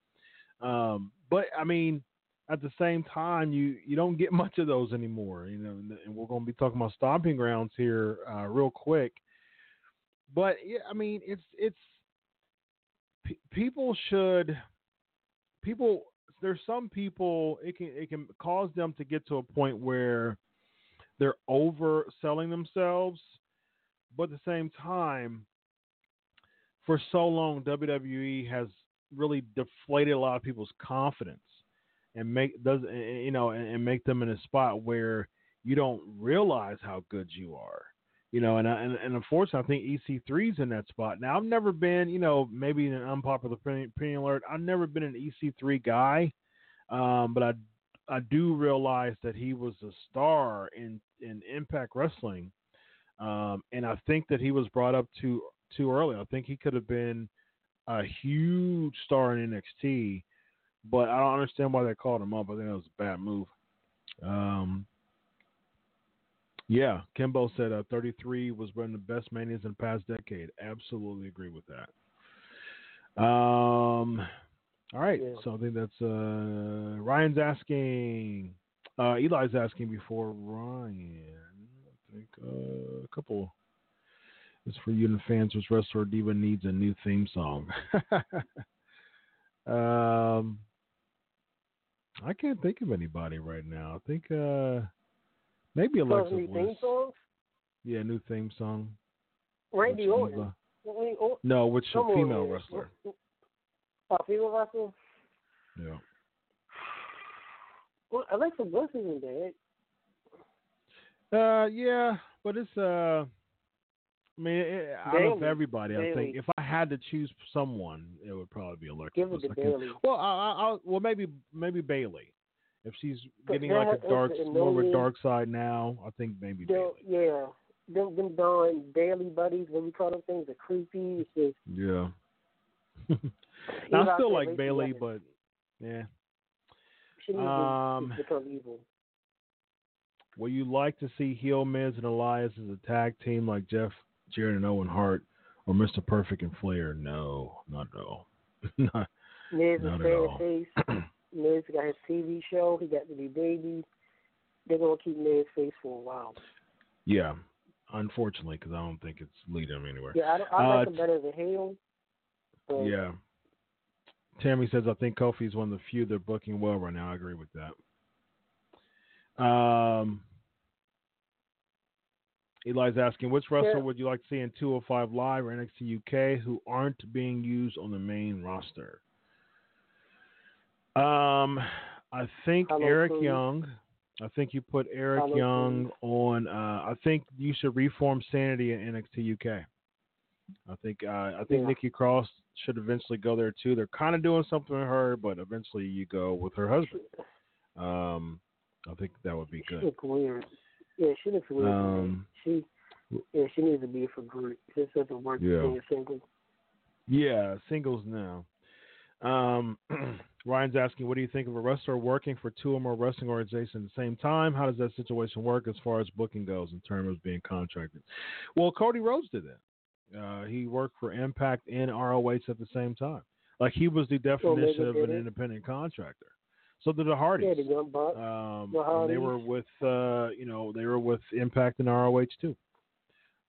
[SPEAKER 3] Um, but I mean, at the same time, you you don't get much of those anymore. You know, and we're going to be talking about stomping grounds here uh, real quick. But yeah, I mean, it's it's p- people should people. There's some people it can it can cause them to get to a point where they're overselling themselves, but at the same time, for so long WWE has really deflated a lot of people's confidence and make does you know and, and make them in a spot where you don't realize how good you are you know, and and, and unfortunately, I think EC3's in that spot. Now, I've never been, you know, maybe an unpopular opinion alert. I've never been an EC3 guy, um, but I I do realize that he was a star in in Impact Wrestling, um, and I think that he was brought up too too early. I think he could have been a huge star in NXT, but I don't understand why they called him up. I think that was a bad move. Um, yeah, Kimbo said uh, 33 was one of the best manias in the past decade. Absolutely agree with that. Um, all right,
[SPEAKER 5] Yeah.
[SPEAKER 3] so I think that's uh, Ryan's asking. Uh, Eli's asking before Ryan. I think uh, a couple. It's for you and the fans. Which wrestler diva needs a new theme song? um, I can't think of anybody right now. I think uh, maybe Alexa
[SPEAKER 5] Those new theme
[SPEAKER 3] Bliss.
[SPEAKER 5] songs.
[SPEAKER 3] Yeah, new theme song.
[SPEAKER 5] Randy
[SPEAKER 3] Which
[SPEAKER 5] Orton. Randy Orton.
[SPEAKER 3] No, which
[SPEAKER 5] Come
[SPEAKER 3] female
[SPEAKER 5] man.
[SPEAKER 3] wrestler?
[SPEAKER 5] Oh, female wrestler.
[SPEAKER 3] Yeah.
[SPEAKER 5] Well, Alexa Bliss isn't bad.
[SPEAKER 3] Uh, yeah, but it's uh, I mean, it, out of
[SPEAKER 5] Bayley.
[SPEAKER 3] everybody, I think if I had to choose someone, it would probably be Alexa.
[SPEAKER 5] Give it to Bayley.
[SPEAKER 3] Well, I, I, I'll, well, maybe maybe Bayley. If she's getting like a dark, more of a dark side now, I think maybe Bayley.
[SPEAKER 5] yeah, them them darn Bayley buddies, what we call them things, are creepy. Just
[SPEAKER 3] Yeah. I still like
[SPEAKER 5] Bayley,
[SPEAKER 3] but yeah.
[SPEAKER 5] she needs
[SPEAKER 3] um,
[SPEAKER 5] to become evil.
[SPEAKER 3] Would you like to see Heel Miz and Elias as a tag team like Jeff Jarrett and Owen Hart, or Mr. Perfect and Flair? No, not at all. not,
[SPEAKER 5] Miz
[SPEAKER 3] not at all.
[SPEAKER 5] face. Miz got his TV show. He got the new baby. They're gonna keep Miz face for a while.
[SPEAKER 3] Yeah, unfortunately, because I don't think it's leading him anywhere.
[SPEAKER 5] Yeah, I, don't- I
[SPEAKER 3] Uh,
[SPEAKER 5] like him better than Hale. But
[SPEAKER 3] Yeah. Tammy says, I think Kofi's one of the few that are booking well right now. I agree with that. Um, Eli's asking, which wrestler
[SPEAKER 5] Yeah.
[SPEAKER 3] would you like to see in 205 Live or NXT UK who aren't being used on the main roster? Um, I think
[SPEAKER 5] Hello,
[SPEAKER 3] Eric
[SPEAKER 5] Cruz.
[SPEAKER 3] Young. I think you put Eric
[SPEAKER 5] Hello,
[SPEAKER 3] Young on. Uh, I think you should reform Sanity in NXT UK. I think uh, I think
[SPEAKER 5] Yeah.
[SPEAKER 3] Nikki Cross should eventually go there too. They're kind of doing something with her, but eventually you go with her husband. Um, I think that would be good.
[SPEAKER 5] Yeah, she looks weird.
[SPEAKER 3] Um,
[SPEAKER 5] she yeah, she needs to be for group. This doesn't work
[SPEAKER 3] Yeah.
[SPEAKER 5] being single.
[SPEAKER 3] Yeah, singles now. Um, Ryan's asking, what do you think of a wrestler working for two or more wrestling organizations at the same time? How does that situation work as far as booking goes in terms of being contracted? Well, Cody Rhodes did that. Uh, he worked for Impact and ROH at the same time. Like he was the definition of an independent contractor. So did the Hardys.
[SPEAKER 5] Yeah, the.
[SPEAKER 3] Um,
[SPEAKER 5] The
[SPEAKER 3] and they were with, uh, you know, they were with Impact and ROH too.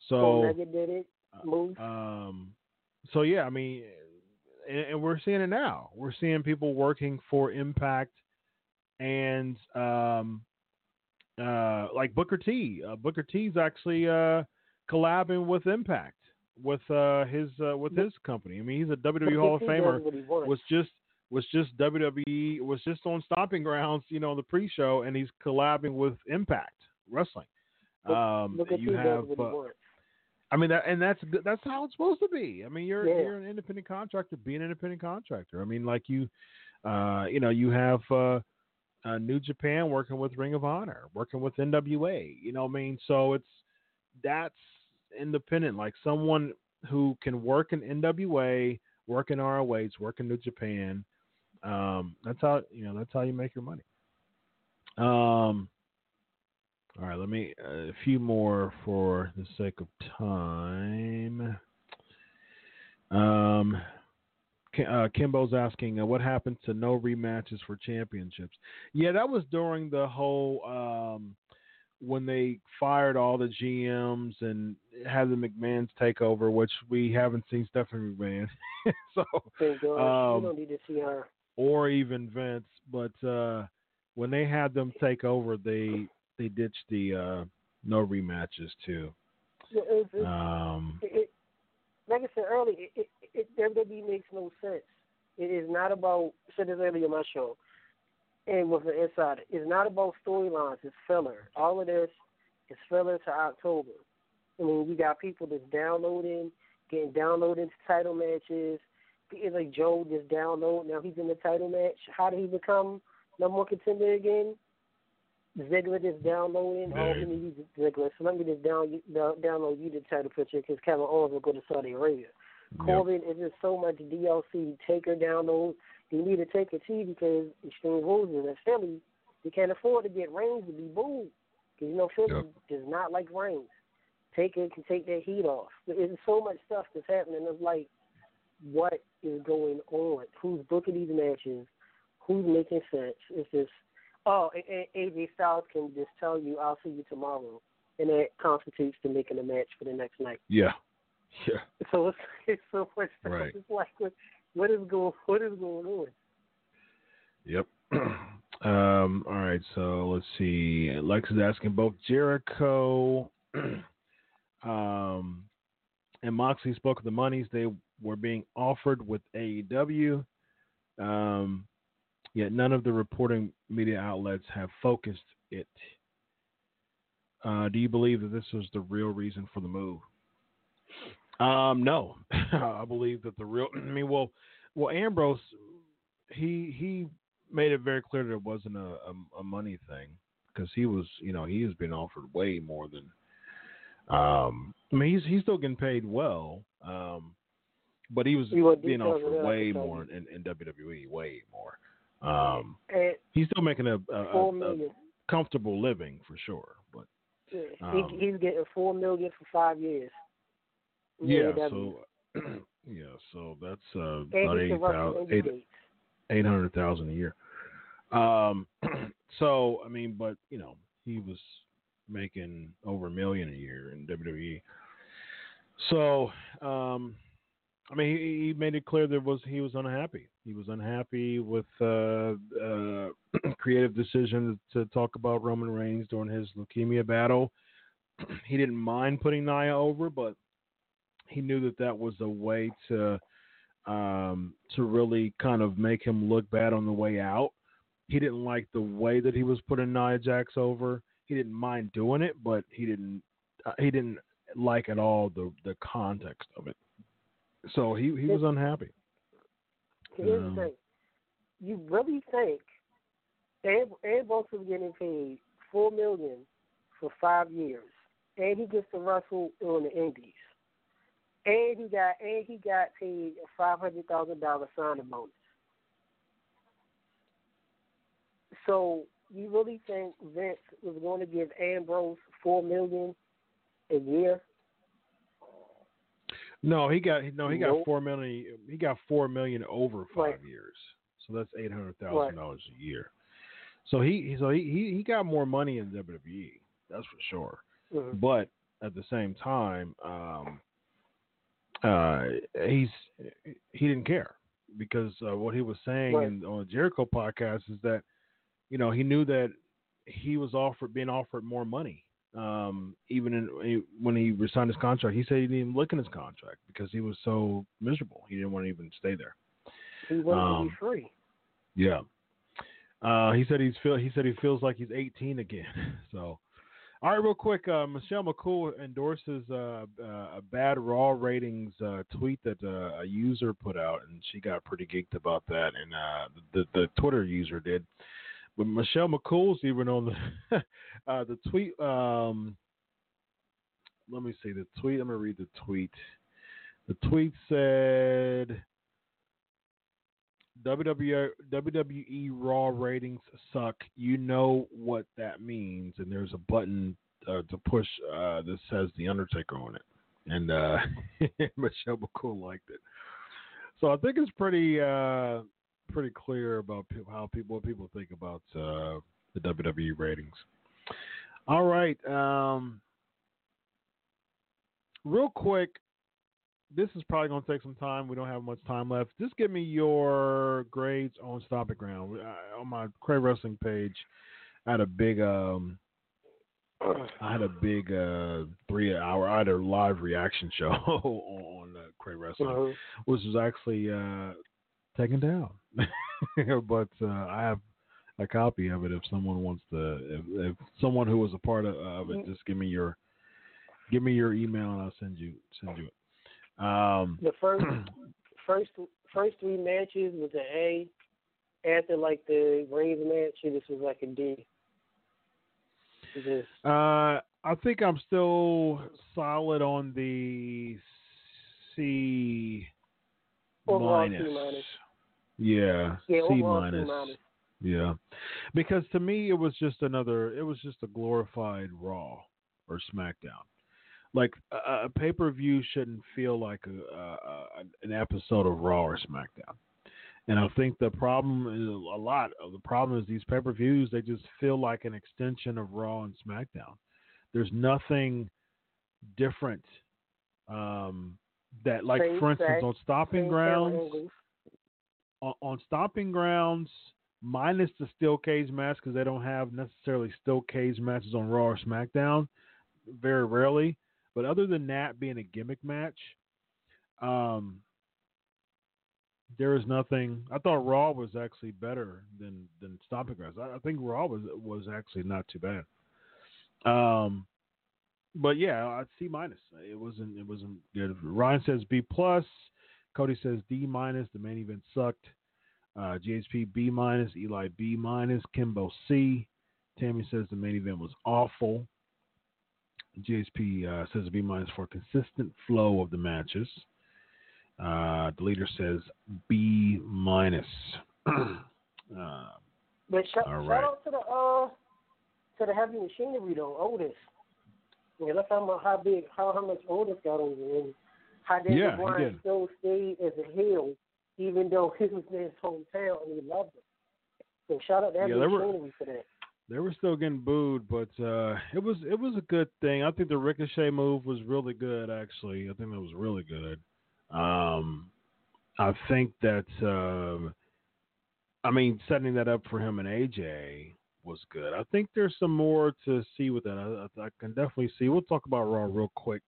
[SPEAKER 3] So,
[SPEAKER 5] did it. Move.
[SPEAKER 3] um, so yeah, I mean, and, and we're seeing it now. We're seeing people working for Impact and um, uh, like Booker T. Uh, Booker T's actually uh, collabing with Impact with uh, his uh, with his company. I mean, he's a WWE Hall of Famer.
[SPEAKER 5] what he wants.
[SPEAKER 3] Was just was just WWE was just on Stomping Grounds, you know, the pre-show, and he's collabing with Impact Wrestling.
[SPEAKER 5] Look-
[SPEAKER 3] Um,
[SPEAKER 5] Look
[SPEAKER 3] you have uh. I mean, that, and that's that's how it's supposed to be. I mean, you're
[SPEAKER 5] Yeah.
[SPEAKER 3] you're an independent contractor. Be an independent contractor. I mean, like you, uh, you know, you have uh, uh, New Japan working with Ring of Honor, working with NWA. You know, what I mean, so it's that's independent. Like someone who can work in NWA, work in ROH, work in New Japan. Um, that's how you know. That's how you make your money. Um, All right, let me uh, a few more for the sake of time. Um, uh, Kimbo's asking, uh, what happened to no rematches for championships? Yeah, that was during the whole um, when they fired all the GMs and had the McMahon's take over, which we haven't seen Stephanie McMahon, so
[SPEAKER 5] Thank God.
[SPEAKER 3] Um,
[SPEAKER 5] we don't need to see her.
[SPEAKER 3] Or even Vince. But uh, when they had them take over, they they ditched the uh, no rematches too.
[SPEAKER 5] It, it,
[SPEAKER 3] Um,
[SPEAKER 5] it, it, like I said earlier, it, it, WWE makes no sense. It is not about said this earlier on my show, and with the insider, it's not about storylines. It's filler. All of this is filler to October. I mean, we got people that's downloading, getting downloaded into title matches. It's like Joe just download. Now he's in the title match. How did he become number one contender again? Ziggler just downloading. Oh, let me use Ziggler. So let me just down, down, download you the title picture because Kevin Owens will go to Saudi Arabia. Corbin is just so much DLC. Taker download. You need to take a T because Extreme Rules is in Philly. You can't afford to get Reigns to be booed because you know Philly
[SPEAKER 3] Yep.
[SPEAKER 5] does not like Reigns. Taker can take that heat off. There's so much stuff that's happening. It's like, what is going on? Who's booking these matches? Who's making sense? It's just, oh, AJ Styles can just tell you, "I'll see you tomorrow," and that constitutes to making a match for the next night.
[SPEAKER 3] yeah, yeah.
[SPEAKER 5] So it's it's so much stuff.
[SPEAKER 3] Right.
[SPEAKER 5] It's like what what is going what is going on?
[SPEAKER 3] Yep. um, all right, so let's see. Lex is asking both Jericho um, and Moxley spoke of the monies they were being offered with AEW. Um, yet none of the reporting media outlets have focused it. Uh, do you believe that this was the real reason for the move? Um, no, I believe that the real. I mean, well, well, Ambrose, he he made it very clear that it wasn't a a, a money thing because he was, you know, he has been offered way more than. Um, I mean, he's he's still getting paid well, um, but he was
[SPEAKER 5] You want
[SPEAKER 3] being
[SPEAKER 5] details of
[SPEAKER 3] offered
[SPEAKER 5] that, I
[SPEAKER 3] way more in, in WWE, way more. Um,
[SPEAKER 5] And
[SPEAKER 3] he's still making a, a, a, a comfortable living for sure, but um,
[SPEAKER 5] he, he's getting four million for five years.
[SPEAKER 3] yeah, so yeah, so that's uh, about
[SPEAKER 5] he
[SPEAKER 3] eight
[SPEAKER 5] can wrestle
[SPEAKER 3] thousand,
[SPEAKER 5] indie
[SPEAKER 3] eight
[SPEAKER 5] dates.
[SPEAKER 3] eight hundred thousand a year. Um, so I mean, but you know, he was making over a million a year in WWE. So, um, I mean, he, he made it clear that was he was unhappy. He was unhappy with uh, uh, creative decision to talk about Roman Reigns during his leukemia battle. he didn't mind putting Nia over, but he knew that that was a way to um, to really kind of make him look bad on the way out. He didn't like the way that he was putting Nia Jax over. He didn't mind doing it, but he didn't uh, he didn't like at all the the context of it. So he he was unhappy.
[SPEAKER 5] Here's
[SPEAKER 3] Um,
[SPEAKER 5] the thing. You really think Ed Ambrose is getting paid four million for five years, and he gets to wrestle on the Indies, and he got and he got paid a five hundred thousand dollar signing bonus. So you really think Vince was going to give Ambrose four million a year?
[SPEAKER 3] No, he got no, he got
[SPEAKER 5] Nope.
[SPEAKER 3] four million. He got four million over five
[SPEAKER 5] Right.
[SPEAKER 3] years, so that's eight hundred thousand Right. dollars a year. So he so he, he he got more money in WWE, that's for sure.
[SPEAKER 5] Mhm.
[SPEAKER 3] But at the same time, um, uh, he's he didn't care because uh, what he was saying
[SPEAKER 5] Right.
[SPEAKER 3] in, on the Jericho podcast is that you know he knew that he was offered being offered more money. Um, even in, when he resigned his contract, he said he didn't even look in his contract because he was so miserable. He didn't want to even stay there.
[SPEAKER 5] He wanted to
[SPEAKER 3] Um,
[SPEAKER 5] be free.
[SPEAKER 3] Yeah. Uh, he said he's feel he said he feels like he's 18 again. So, all right, real quick, uh, Michelle McCool endorses uh, uh, a bad Raw ratings uh, tweet that uh, a user put out, and she got pretty geeked about that, and uh, the the Twitter user did. But Michelle McCool's even on the uh, the tweet. Um, let me see the tweet. I'm gonna read the tweet. The tweet said. WWE, Raw ratings suck, you know what that means, and there's a button uh, to push uh, that says The Undertaker on it, and uh, Michelle McCool liked it. So I think it's pretty uh, pretty clear about how people what people think about uh, the WWE ratings. All right, um, real quick, this is probably going to take some time. We don't have much time left. Just give me your grades on Stomping Ground. Uh, on my Crave Wrestling page, I had a big um, I had a big uh, three hour I had a live reaction show on uh, Crave Wrestling,
[SPEAKER 5] Uh-huh.
[SPEAKER 3] which was actually uh, taken down. but uh, I have a copy of it if someone wants to. If, if someone who was a part of, of it, just give me your give me your email and I'll send you send you it. Um,
[SPEAKER 5] The first first first three matches was an A. After like the Reigns match, this was like a D. Just
[SPEAKER 3] Uh, I think I'm still solid on the C minus. Yeah,
[SPEAKER 5] yeah,
[SPEAKER 3] C minus.
[SPEAKER 5] minus.
[SPEAKER 3] Yeah, because to me it was just another. It was just a glorified Raw or SmackDown. Like a, a pay per view shouldn't feel like a, a, an episode of Raw or SmackDown. And I think the problem is a lot of the problem is these pay per views they just feel like an extension of Raw and SmackDown. There's nothing different. Um, that like
[SPEAKER 5] Same
[SPEAKER 3] for instance
[SPEAKER 5] fact,
[SPEAKER 3] on
[SPEAKER 5] Stomping
[SPEAKER 3] Grounds. On, stomping grounds minus the steel cage match because they don't have necessarily steel cage matches on Raw or SmackDown, very rarely. But other than that being a gimmick match, um, there is nothing. I thought Raw was actually better than than stomping grounds. I, I think Raw was was actually not too bad. Um, but yeah, I'd C minus. It wasn't it wasn't good. Ryan says B plus. Cody says D minus. The main event sucked. Uh, GHP B minus. Eli B minus. Kimbo C. Tammy says the main event was awful. GHP uh, says B minus for consistent flow of the matches. Uh, the leader says B minus. uh,
[SPEAKER 5] But shout, shout
[SPEAKER 3] right.
[SPEAKER 5] out to the uh to the heavy machinery though, Otis. Yeah, let's talk about how big how how much Otis got over and how Daniel
[SPEAKER 3] Yeah,
[SPEAKER 5] Bryan
[SPEAKER 3] did.
[SPEAKER 5] still stayed as a heel even though he was in his hometown and he loved it. So shout out to
[SPEAKER 3] Yeah, were-
[SPEAKER 5] for that.
[SPEAKER 3] they were still getting booed, but uh, it was it was a good thing. I think the Ricochet move was really good. Actually, I think that was really good. Um, I think that um, I mean setting that up for him and AJ was good. I think there's some more to see with that. I, I, I can definitely see. We'll talk about Raw real quick,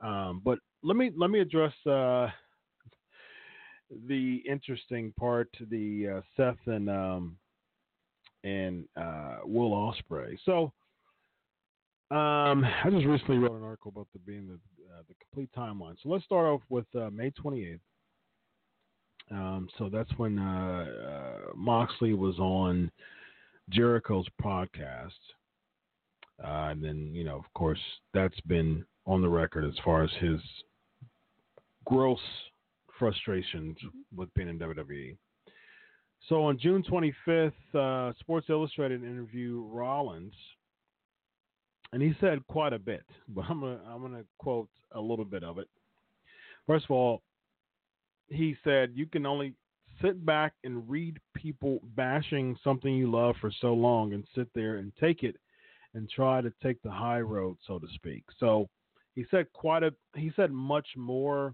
[SPEAKER 3] um, but let me let me address uh, the interesting part, to the uh, Seth and um, and uh, Will Ospreay. So, um, I just recently wrote an article about the being the uh, the complete timeline. So let's start off with uh, May 28th. Um, so that's when uh, Moxley was on Jericho's podcast, and then you know, of course, that's been on the record as far as his gross frustrations with being in WWE. So on June 25th, uh, Sports Illustrated interviewed Rollins, and he said quite a bit, but I'm gonna I'm gonna quote a little bit of it. First of all, he said you can only sit back and read people bashing something you love for so long and sit there and take it and try to take the high road, so to speak. So he said quite a he said much more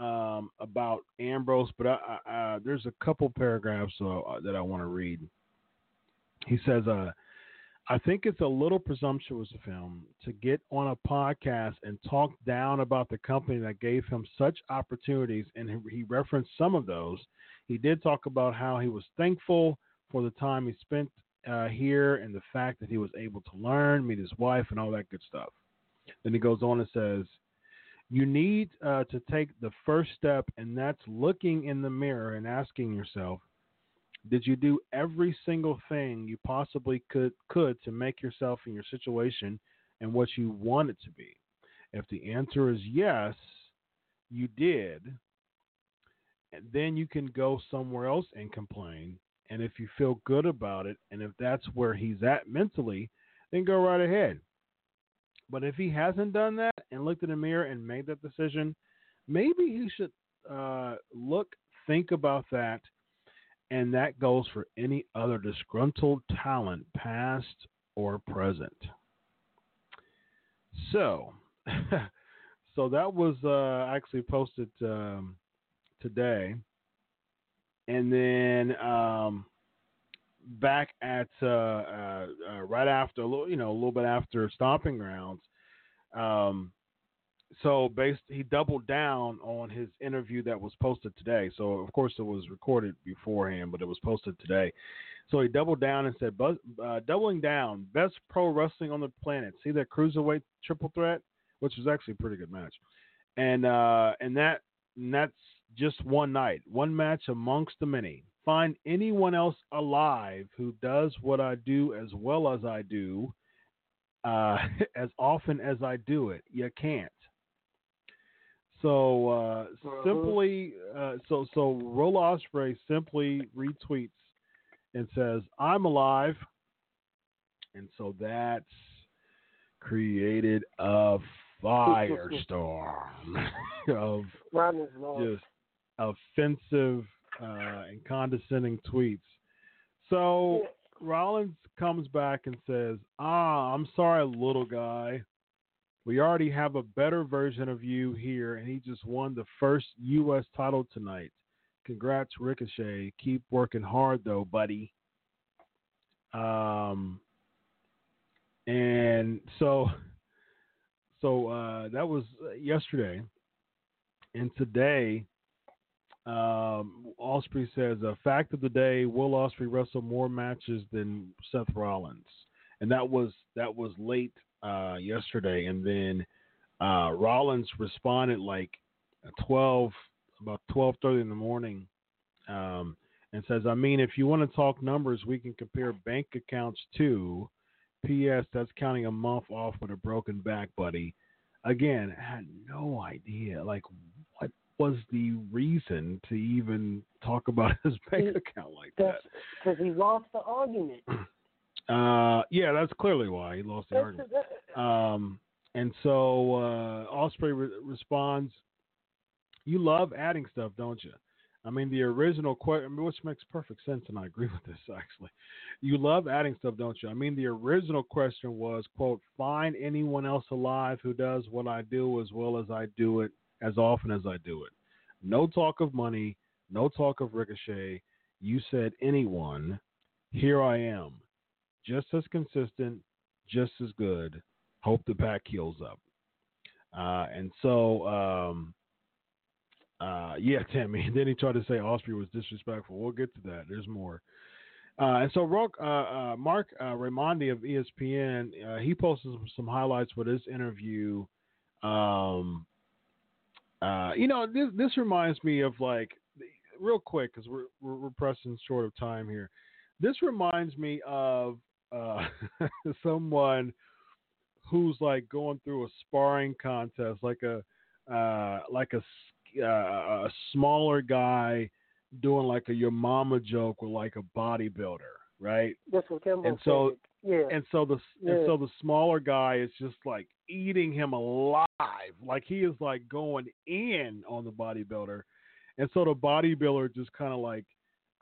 [SPEAKER 3] um, about Ambrose, but I, I, uh, there's a couple paragraphs uh, that I want to read. He says, uh, I think it's a little presumptuous of him to get on a podcast and talk down about the company that gave him such opportunities, and he- he referenced some of those. He did talk about how he was thankful for the time he spent uh, here and the fact that he was able to learn, meet his wife, and all that good stuff. Then he goes on and says, you need uh, to take the first step, and that's looking in the mirror and asking yourself, did you do every single thing you possibly could could to make yourself and your situation and what you want it to be? If the answer is yes, you did, then you can go somewhere else and complain. And if you feel good about it, and if that's where he's at mentally, then go right ahead. But if he hasn't done that and looked in the mirror and made that decision, maybe he should uh, look, think about that, and that goes for any other disgruntled talent, past or present. So, so that was uh, actually posted um, today, and then um, back at uh, uh, uh right after a little, you know, a little bit after Stomping Grounds. Um, so based, he doubled down on his interview that was posted today. So of course it was recorded beforehand, but it was posted today. So he doubled down and said, uh, "Doubling down, best pro wrestling on the planet. See that cruiserweight triple threat, which was actually a pretty good match, and uh, and that and that's just one night, one match amongst the many. Find anyone else alive who does what I do as well as I do, uh, as often as I do it. You can't. So uh,
[SPEAKER 5] Mhm.
[SPEAKER 3] simply, uh, so so Will Ospreay simply retweets and says, "I'm alive," and so that's created a firestorm of just offensive uh, and condescending tweets. So Rollins comes back and says, "Ah, I'm sorry, little guy. We already have a better version of you here, and he just won the first U.S. title tonight. Congrats, Ricochet. Keep working hard, though, buddy." Um, and so, so uh, that was yesterday, and today. Um, Ospreay says, "A fact of the day: Will Ospreay wrestled more matches than Seth Rollins, and that was that was late uh, yesterday. And then uh, Rollins responded like twelve, about twelve thirty in the morning, um, and says, "I mean, if you want to talk numbers, we can compare bank accounts too. P.S. That's counting a month off with a broken back, buddy. Again, I had no idea. Like, was the reason to even talk about his bank
[SPEAKER 5] He-
[SPEAKER 3] account like that?
[SPEAKER 5] Because he lost the argument.
[SPEAKER 3] Uh, yeah, that's clearly why he lost the argument. Um, and so uh, Ospreay re- responds, "You love adding stuff, don't you? I mean, the original question, which makes perfect sense, and I agree with this actually. You love adding stuff, don't you? I mean, the original question was, quote, find anyone else alive who does what I do as well as I do it, as often as I do it. No talk of money, no talk of ricochet. You said anyone. Here I am, just as consistent, just as good. Hope the pack heals up. Uh, and so, um, uh, yeah, Tammy. Then he tried to say Ospreay was disrespectful. We'll get to that. There's more. Uh, and so, Rock, uh, uh, Marc uh, Raimondi of ESPN, uh, he posted some, some highlights for this interview. Um, uh, you know, this this reminds me of like, real quick because we're, we're we're pressing short of time here. This reminds me of uh, someone who's like going through a sparring contest, like a uh, like a uh, a smaller guy doing like a your mama joke with like a bodybuilder, right?
[SPEAKER 5] that's what Kimbo
[SPEAKER 3] And so-
[SPEAKER 5] said. Yeah.
[SPEAKER 3] And so the and so the smaller guy is just like eating him alive, like he is like going in on the bodybuilder, and so the bodybuilder just kind of like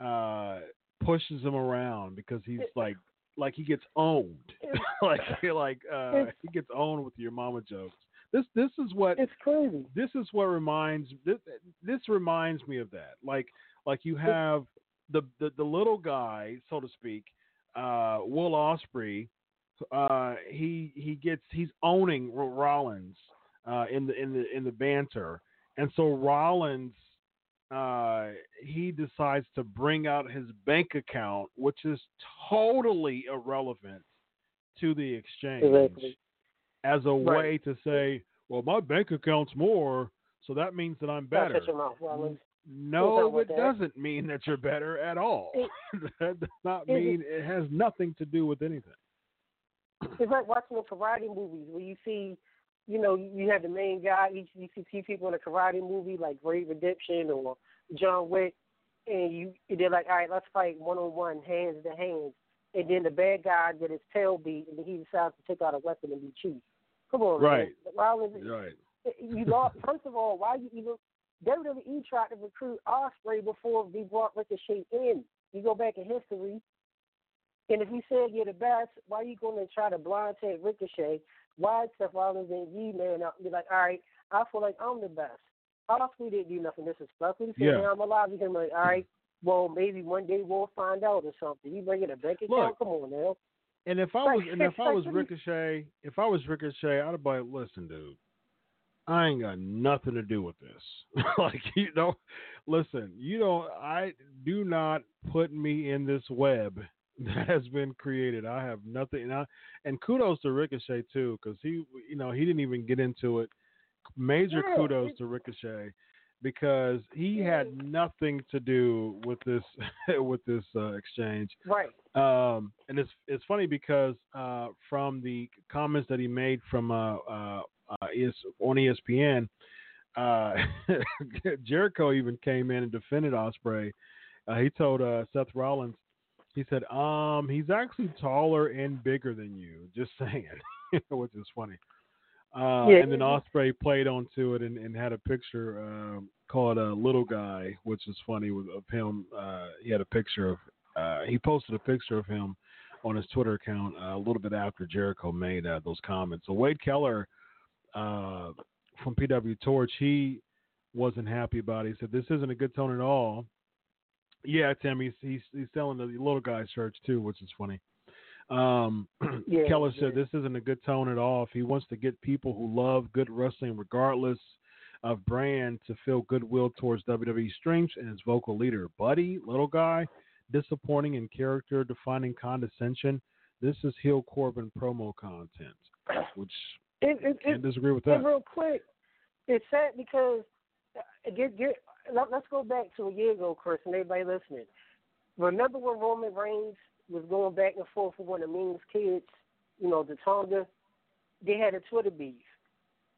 [SPEAKER 3] uh pushes him around because he's like like he gets owned, like like uh he gets owned with your mama jokes. This this is what
[SPEAKER 5] it's crazy.
[SPEAKER 3] this is what reminds this this reminds me of that. Like like you have the the, the little guy, so to speak, uh, Will Ospreay. Uh, he he gets he's owning Rollins uh, in the in the in the banter, and so Rollins uh, he decides to bring out his bank account, which is totally irrelevant to the exchange
[SPEAKER 5] Exactly.
[SPEAKER 3] as a
[SPEAKER 5] Right.
[SPEAKER 3] way to say, well, my bank account's more, so that means that I'm better.
[SPEAKER 5] Mouth, Rollins.
[SPEAKER 3] No, it doesn't mean that you're better at all.
[SPEAKER 5] It-
[SPEAKER 3] that does not mean it has nothing to do with anything.
[SPEAKER 5] It's like watching the karate movies where you see, you know, you have the main guy. You, you see people in a karate movie like Great Redemption or John Wick, and you they're like, all right, let's fight one on one, hands to hands, and then the bad guy get his tail beat, and then he decides to take out a weapon and be cheap. Come on,
[SPEAKER 3] Right.
[SPEAKER 5] Man. Why was it,
[SPEAKER 3] Right.
[SPEAKER 5] you lost. First of all, why you even WWE tried to recruit Ospreay before they brought Ricochet in. You go back in history, and if you said you're the best, why are you going to try to blind tag Ricochet? Why is Seth Rollins and you man and be like, all right, I feel like I'm the best. Ospreay didn't do nothing disrespectful. He said,
[SPEAKER 3] Yeah.
[SPEAKER 5] I'm alive. He's like, all right, well maybe one day we'll find out or something. You bring it a bank account?
[SPEAKER 3] Look,
[SPEAKER 5] Come on now.
[SPEAKER 3] And if I was and if I was
[SPEAKER 5] like, what do
[SPEAKER 3] Ricochet, if I was Ricochet, I'd be like, listen, dude, I ain't got nothing to do with this. like you know, listen, you don't. I do not put me in this web that has been created. I have nothing. And, I, and kudos to Ricochet too, because he, you know, he didn't even get into it. Major
[SPEAKER 5] Yeah,
[SPEAKER 3] kudos to Ricochet because he had nothing to do with this with this uh, exchange.
[SPEAKER 5] Right.
[SPEAKER 3] Um, and it's it's funny because uh, from the comments that he made from uh, uh, uh, ES, on ESPN, uh, Jericho even came in and defended Ospreay. Uh, he told uh, Seth Rollins, he said, um, he's actually taller and bigger than you. Just saying, which is funny. Uh,
[SPEAKER 5] Yeah.
[SPEAKER 3] and then Ospreay played onto it and, and had a picture um, called a little guy, which is funny with of him. Uh, he had a picture of uh, he posted a picture of him on his Twitter account uh, a little bit after Jericho made uh, those comments. So Wade Keller uh, from PW Torch, he wasn't happy about it. He said this isn't a good tone at all. Yeah, Tim, he's he's, he's selling the little guy shirts too, which is funny. Um,
[SPEAKER 5] Yeah,
[SPEAKER 3] Keller said this isn't a good tone at all. If he wants to get people who love good wrestling, regardless of brand, to feel goodwill towards WWE strengths and its vocal leader, Buddy, little guy, disappointing in character, defining condescension. This is heel Corbin promo content, which
[SPEAKER 5] It, it, it,
[SPEAKER 3] can't disagree with that.
[SPEAKER 5] And real quick, it's sad because uh, get get let, let's go back to a year ago, Chris, and everybody listening. Remember when Roman Reigns was going back and forth with one of Meng's kids, you know, the Tonga? They had a Twitter beef.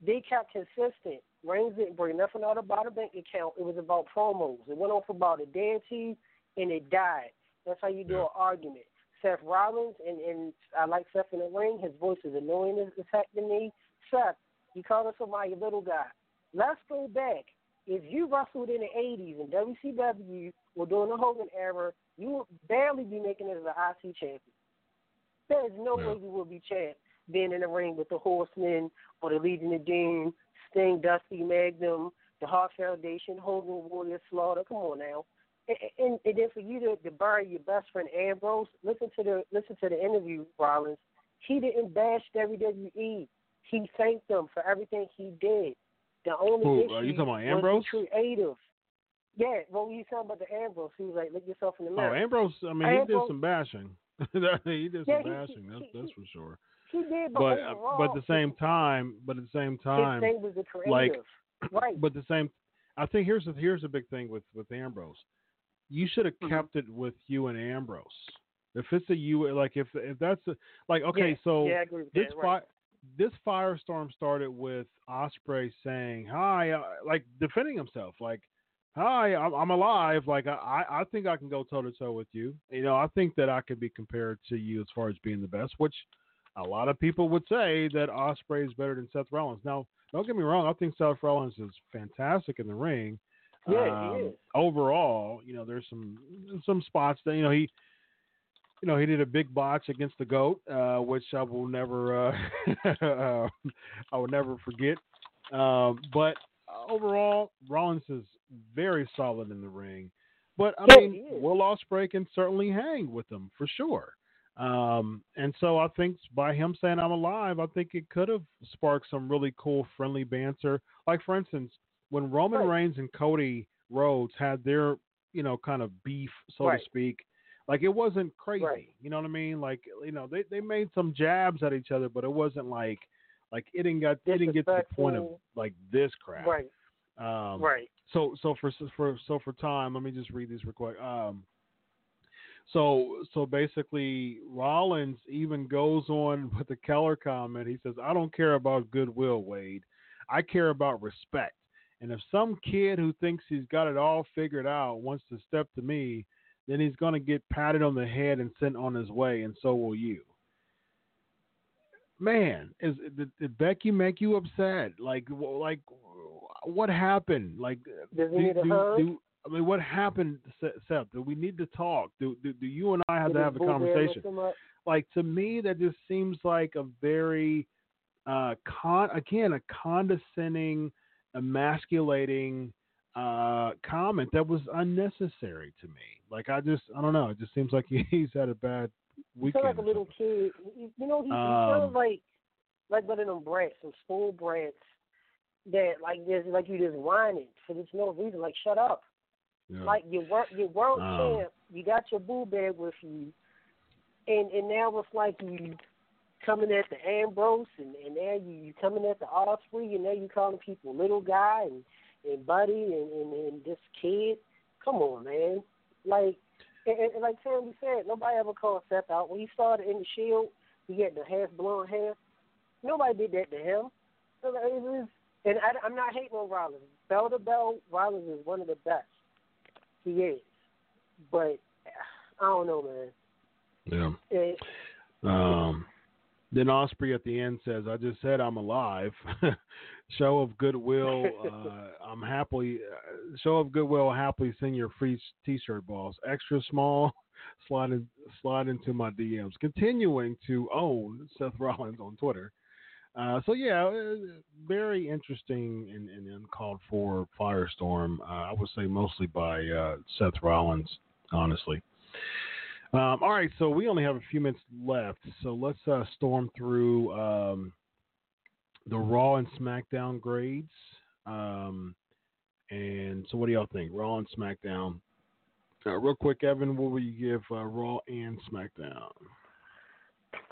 [SPEAKER 5] They kept consistent. Reigns didn't bring nothing out about a bank account. It was about promos. It went on for about a day or two, and it died. That's how you do an argument. Seth Rollins, and, and I like Seth in the ring. His voice is annoying as, as heck to me. Seth, you calling somebody a little guy. Let's go back. If you wrestled in the 80s in WCW or during the Hogan era, you would barely be making it as an IC champion. There is no
[SPEAKER 3] Yeah.
[SPEAKER 5] way you will be champ being in the ring with the Horsemen or the Legion of Doom, Sting, Dusty, Magnum, the Hart Foundation, Hogan, Warrior, Slaughter. Come on now. And, and, then for you to, to bury your best friend Ambrose, listen to the listen to the interview, Rollins. He didn't bash WWE. He thanked them for everything he did. The only
[SPEAKER 3] Who,
[SPEAKER 5] issue
[SPEAKER 3] are you talking about
[SPEAKER 5] was
[SPEAKER 3] Ambrose?
[SPEAKER 5] creative. Yeah, well, you talking about the Ambrose. He was like, look yourself in the mirror.
[SPEAKER 3] Oh,
[SPEAKER 5] mirror.
[SPEAKER 3] Ambrose, I mean, he did some bashing. he did
[SPEAKER 5] Yeah,
[SPEAKER 3] some
[SPEAKER 5] he-
[SPEAKER 3] bashing. That's
[SPEAKER 5] he-
[SPEAKER 3] that's for sure.
[SPEAKER 5] he did, but,
[SPEAKER 3] But uh,
[SPEAKER 5] overall,
[SPEAKER 3] but at the same time, but at the same time,
[SPEAKER 5] his thing was the creative.
[SPEAKER 3] like,
[SPEAKER 5] right.
[SPEAKER 3] but the same. I think here's the here's the big thing with with Ambrose. You should have
[SPEAKER 5] Mhm.
[SPEAKER 3] kept it with you and Ambrose. If it's a you, like if if that's a, like okay,
[SPEAKER 5] yeah,
[SPEAKER 3] so
[SPEAKER 5] yeah, I agree with
[SPEAKER 3] this
[SPEAKER 5] that. Right.
[SPEAKER 3] fi- this firestorm started with Ospreay saying hi, uh, like defending himself, like hi, I'm, I'm alive. Like I I I think I can go toe to toe with you. You know, I think that I could be compared to you as far as being the best, which a lot of people would say that Ospreay is better than Seth Rollins. Now, don't get me wrong, I think Seth Rollins is fantastic in the ring.
[SPEAKER 5] Yeah, he
[SPEAKER 3] Um,
[SPEAKER 5] is.
[SPEAKER 3] Overall, you know, there's some some spots that you know he, you know, he did a big botch against the goat, uh, which I will never, uh, I will never forget. Um, but overall, Rollins is very solid in the ring. But I
[SPEAKER 5] Yeah,
[SPEAKER 3] mean. Will Ospreay can certainly hang with him for sure. Um, and so I think by him saying I'm alive, I think it could have sparked some really cool, friendly banter. Like for instance, when Roman
[SPEAKER 5] Right.
[SPEAKER 3] Reigns and Cody Rhodes had their, you know, kind of beef, so
[SPEAKER 5] Right.
[SPEAKER 3] to speak, like it wasn't crazy.
[SPEAKER 5] Right.
[SPEAKER 3] You know what I mean? Like you know, they they made some jabs at each other, but it wasn't like like it didn't got it didn't get to the point of like this crap.
[SPEAKER 5] Right.
[SPEAKER 3] Um,
[SPEAKER 5] right.
[SPEAKER 3] so so for for so for time, let me just read these real quick. Um, so so basically, Rollins even goes on with the Keller comment. He says, "I don't care about goodwill, Wade. I care about respect." And if some kid who thinks he's got it all figured out wants to step to me, then he's going to get patted on the head and sent on his way, and so will you. Man, is did, did Becky make you upset? Like, like, what happened? Like, do, do, do- I mean, what happened, Seth? Do we need to talk? Do do, do you and I have
[SPEAKER 5] Did
[SPEAKER 3] to have a
[SPEAKER 5] boo bear lift
[SPEAKER 3] conversation? like to me that just seems like a very uh con again a condescending emasculating uh comment that was unnecessary to me like i just i don't know it just seems like he's had a bad
[SPEAKER 5] feel like a little kid. You know, he, he
[SPEAKER 3] Um,
[SPEAKER 5] feels like like one of them brats, some school brats that like just like you just whining for just no reason. Like shut up.
[SPEAKER 3] Yeah.
[SPEAKER 5] Like you work, you world
[SPEAKER 3] Um,
[SPEAKER 5] champ. You got your boo bag with you, and and now it's like you coming at the Ambrose, and and now you you coming at the Ospreay, and now you calling people little guy and and buddy and and, and this kid. Come on, man. Like and, and, and like Tammy said, nobody ever called Seth out when he started in the Shield. He had the half blonde hair. Nobody did that to him. So it was, and I, I'm not hating on Rollins. Bell to bell, Rollins is one of the best. He is, but I don't know, man.
[SPEAKER 3] yeah
[SPEAKER 5] It,
[SPEAKER 3] Um, then Ospreay at the end says, "I just said I'm alive." show of goodwill. Uh, I'm happily uh, show of goodwill. Happily send your free T-shirt balls, extra small. Slide in, slide into my DMs. Continuing to own Seth Rollins on Twitter. Uh, so yeah, uh, very interesting and, and uncalled for firestorm. Uh, I would say mostly by uh, Seth Rollins, honestly. Um, all right, so we only have a few minutes left, so let's uh, storm through um, the Raw and SmackDown grades. Um, and so, what do y'all think? Raw and SmackDown. Uh, real quick, Evan, what will you give uh, Raw and SmackDown?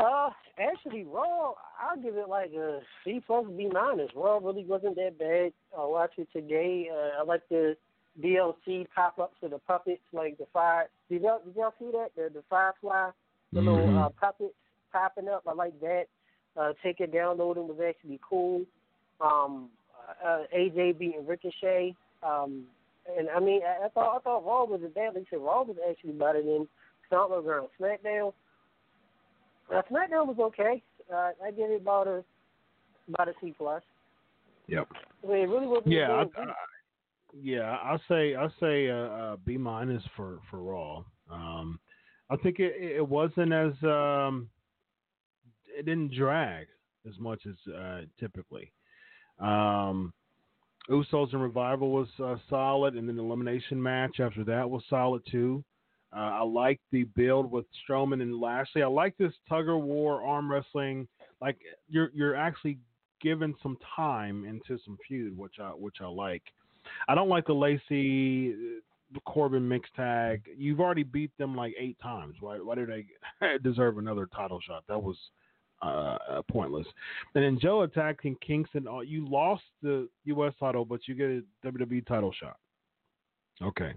[SPEAKER 5] uh, actually, Raw, I'll give it like a C plus B minus. Raw really wasn't that bad. I watched it today. Uh, I like the DLC pop ups of the puppets, like the fire. Did y'all did y'all see that? The the Firefly, the little
[SPEAKER 3] Mhm.
[SPEAKER 5] uh, puppets popping up. I like that. Uh, take it downloading was actually cool. Um, uh, AJ beating Ricochet. Um, and I mean, I, I thought I thought Raw was a bad. Like said, Raw was actually better than SmackDown. SmackDown. Uh, SmackDown was okay. Uh, I give it about a about a C plus.
[SPEAKER 3] Yep.
[SPEAKER 5] I mean, it really wasn't.
[SPEAKER 3] Yeah, I. I, yeah. I say I say uh, uh, B minus for for Raw. Um, I think it it wasn't as um, it didn't drag as much as uh, typically. Um, Usos and Revival was uh, solid, and then the elimination match after that was solid too. Uh, I like the build with Strowman and Lashley. I like this tug of war arm wrestling. Like you're you're actually given some time into some feud, which I which I like. I don't like the Lacey uh, Corbin mix tag. You've already beat them like eight times. Why why do they deserve another title shot? That was uh, uh, pointless. And then Joe attacking Kingston. Uh, you lost the U.S. title, but you get a WWE title shot. Okay,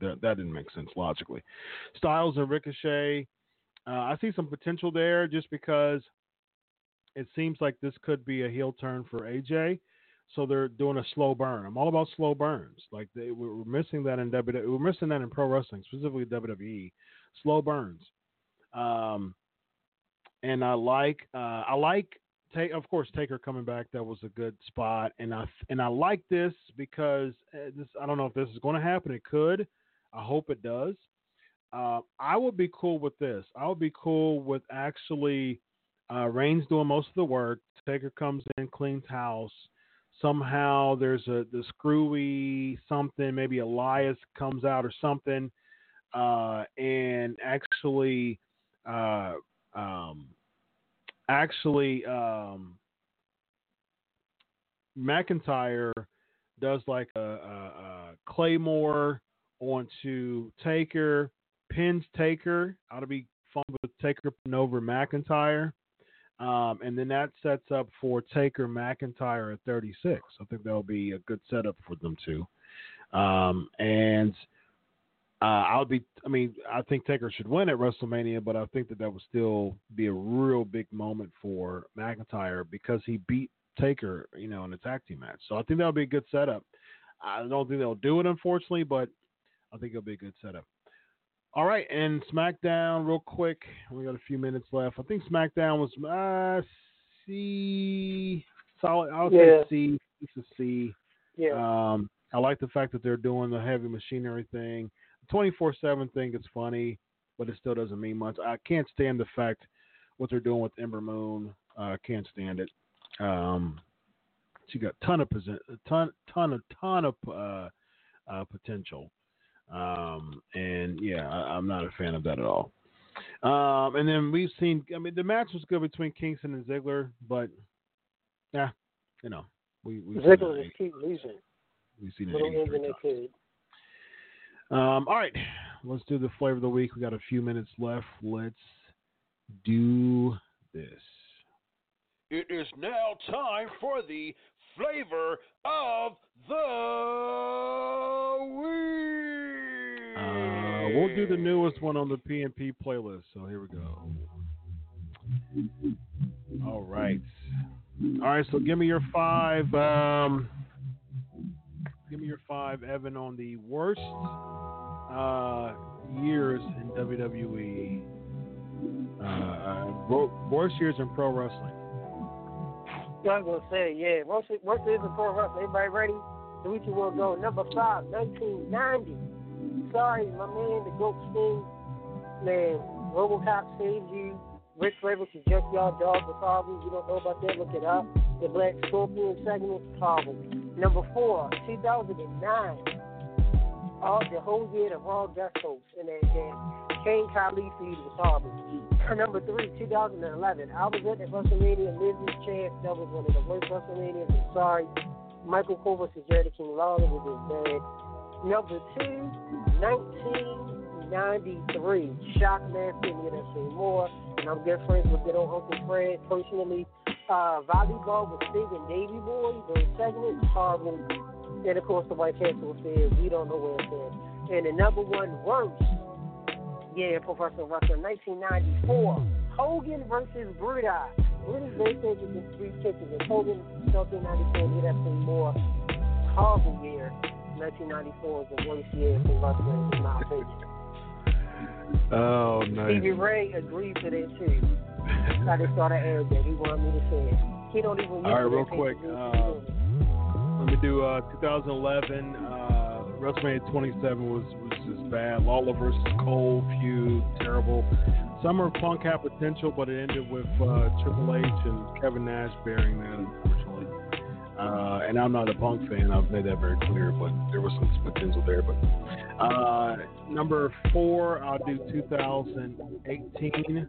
[SPEAKER 3] that that didn't make sense logically. Styles and Ricochet. Uh, I see some potential there just because it seems like this could be a heel turn for AJ. So they're doing a slow burn. I'm all about slow burns. Like they, we're missing that in WWE. We're missing that in pro wrestling, specifically WWE. Slow burns. Um, and I like uh, I like take of course Taker coming back. That was a good spot, and I and I like this because uh, this I don't know if this is going to happen. It could. I hope it does. Uh, I would be cool with this. I would be cool with actually uh, Reigns doing most of the work. Taker comes in, cleans house. Somehow there's a the screwy something. Maybe Elias comes out or something, uh, and actually, uh, um, actually, um, McIntyre does like a, a, a Claymore onto Taker, pins Taker. Ought to be fun with Taker over McIntyre. Um, and then that sets up for Taker McIntyre at 36. I think that'll be a good setup for them too. Um, and uh, I'll be, I mean, I think Taker should win at WrestleMania, but I think that that would still be a real big moment for McIntyre because he beat Taker, you know, in a tag team match. So I think that'll be a good setup. I don't think they'll do it, unfortunately, but I think it'll be a good setup. All right, and SmackDown, real quick. We got a few minutes left. I think SmackDown was uh, C solid. I'll
[SPEAKER 5] Yeah.
[SPEAKER 3] say C. It's a C.
[SPEAKER 5] Yeah.
[SPEAKER 3] Um, I like the fact that they're doing the heavy machinery thing. The 24 7 thing is funny, but it still doesn't mean much. I can't stand the fact what they're doing with Ember Moon. I uh, can't stand it. Um, she got ton of present, ton, ton of, ton of uh, uh, potential. Um, and yeah, I, I'm not a fan of that at all. Um, and then we've seen, I mean, the match was good between Kingston and Ziggler, but yeah, you know, we we've
[SPEAKER 5] Ziggler just keep losing.
[SPEAKER 3] we've seen it
[SPEAKER 5] Little
[SPEAKER 3] 83
[SPEAKER 5] ends than they
[SPEAKER 3] times.
[SPEAKER 5] could.
[SPEAKER 3] Um, all right, let's do the flavor of the week. We got a few minutes left. Let's do this.
[SPEAKER 2] It is now time for the flavor of the week.
[SPEAKER 3] Uh, we'll do the newest one on the PNP playlist. So here we go. All right. All right. So give me your five. Um, give me your five, Evan, on the worst uh, years in WWE. Uh, uh, worst years in pro wrestling.
[SPEAKER 5] I'm gonna say, yeah. Worst, most is a pro wrestling. Everybody ready? Week will go. Number five, 1990. Sorry, my man, the Goat Sting. Man, RoboCop saved you. Rick to Junkyard Dog was horrible. You don't know about that? Look it up. The Black Scorpion segment horrible. Number four, 2009. All the whole year the Raw host and that game. Kane Khali feud was horrible. Number three, 2011. I was at the WrestleMania Mrs. Chance. That was one of the worst WrestleManias. I'm sorry. Michael Cole versus Jerry King Lawler was bad. Number two, 1993. Shockmaster, need to say more. And I'm good friends with good old Uncle Fred personally. Uh, volleyball with Stig and Davy Boy. Those segments, horrible. And of course, the White Castle said, we don't know where it's at. And the number one worst, yeah, Professor Wrestling, 1994. Hogan versus Bruda. Bruda's birthday was in three kitchens. And Hogan, 1994, need to say more. Horrible year. 1994 is the worst year for wrestling, in my opinion.
[SPEAKER 3] Oh, nice.
[SPEAKER 5] Stevie Ray agreed to that too. I just thought I aired that. He wanted me to say it. He don't even
[SPEAKER 3] All right, real quick, uh, Let me do uh, 2011. Uh, WrestleMania 27 was, was just bad. Lawler versus Cole feud, terrible. Summer of Punk had potential, but it ended with uh, Triple H and Kevin Nash bearing that, unfortunately. Uh, and I'm not a Punk fan. I've made that very clear, but there was some potential there. But uh, number four, I'll do 2018.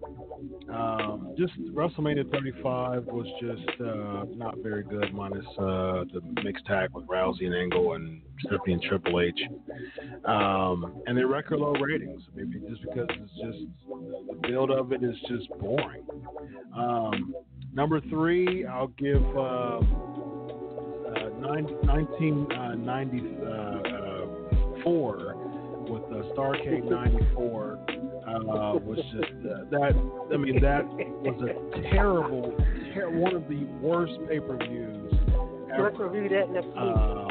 [SPEAKER 3] Um, just WrestleMania 35 was just uh, not very good, minus uh, the mixed tag with Rousey and Angle and Stephanie and Triple H. Um, and they record low ratings, maybe just because it's just the build of it is just boring. Um, number three, I'll give uh, 1994 with uh, Starcade 94 uh, was just uh, that. I mean, that was a terrible, ter- one of the worst pay per views
[SPEAKER 5] Let's review that next week.
[SPEAKER 3] Um,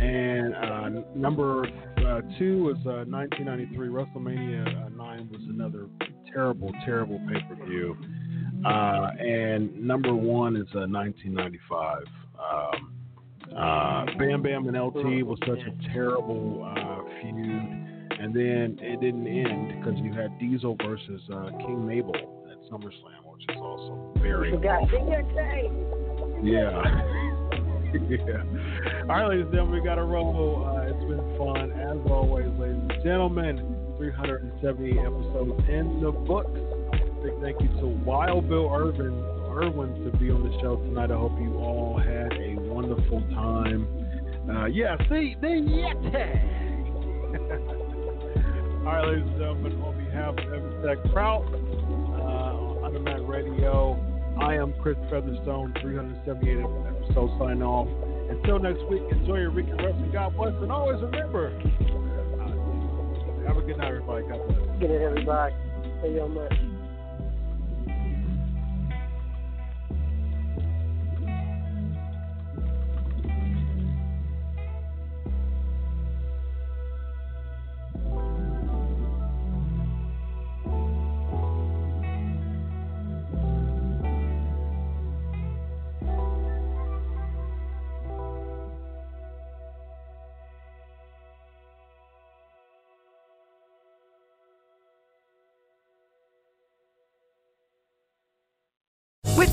[SPEAKER 3] and uh, number uh, two was uh, 1993 WrestleMania uh, 9 was another terrible, terrible pay per view. Uh, and number one is uh, 1995. Um, uh, Bam Bam and LT was such a terrible uh, feud, and then it didn't end because you had Diesel versus uh, King Mabel at SummerSlam, which is also very
[SPEAKER 5] Forgot.
[SPEAKER 3] awful.
[SPEAKER 5] Did you say?
[SPEAKER 3] Yeah. yeah. All right, ladies and gentlemen, we got a roll. Uh, it's been fun, as always, ladies and gentlemen. 370 episodes in the books. Big thank you to Wild Bill Irvin, Irwin to be on the show tonight. I hope you all had a wonderful time. Uh, yeah, see, the Yeti. all right, ladies and gentlemen, on behalf of Evan Tech Prout, uh, on Undermat Radio, I am Chris Featherstone, 378 episodes sign off. Until next week, enjoy your weekend wrestling. God bless, and always remember. Uh, have a good night, everybody. God bless.
[SPEAKER 5] Get it, everybody. You much.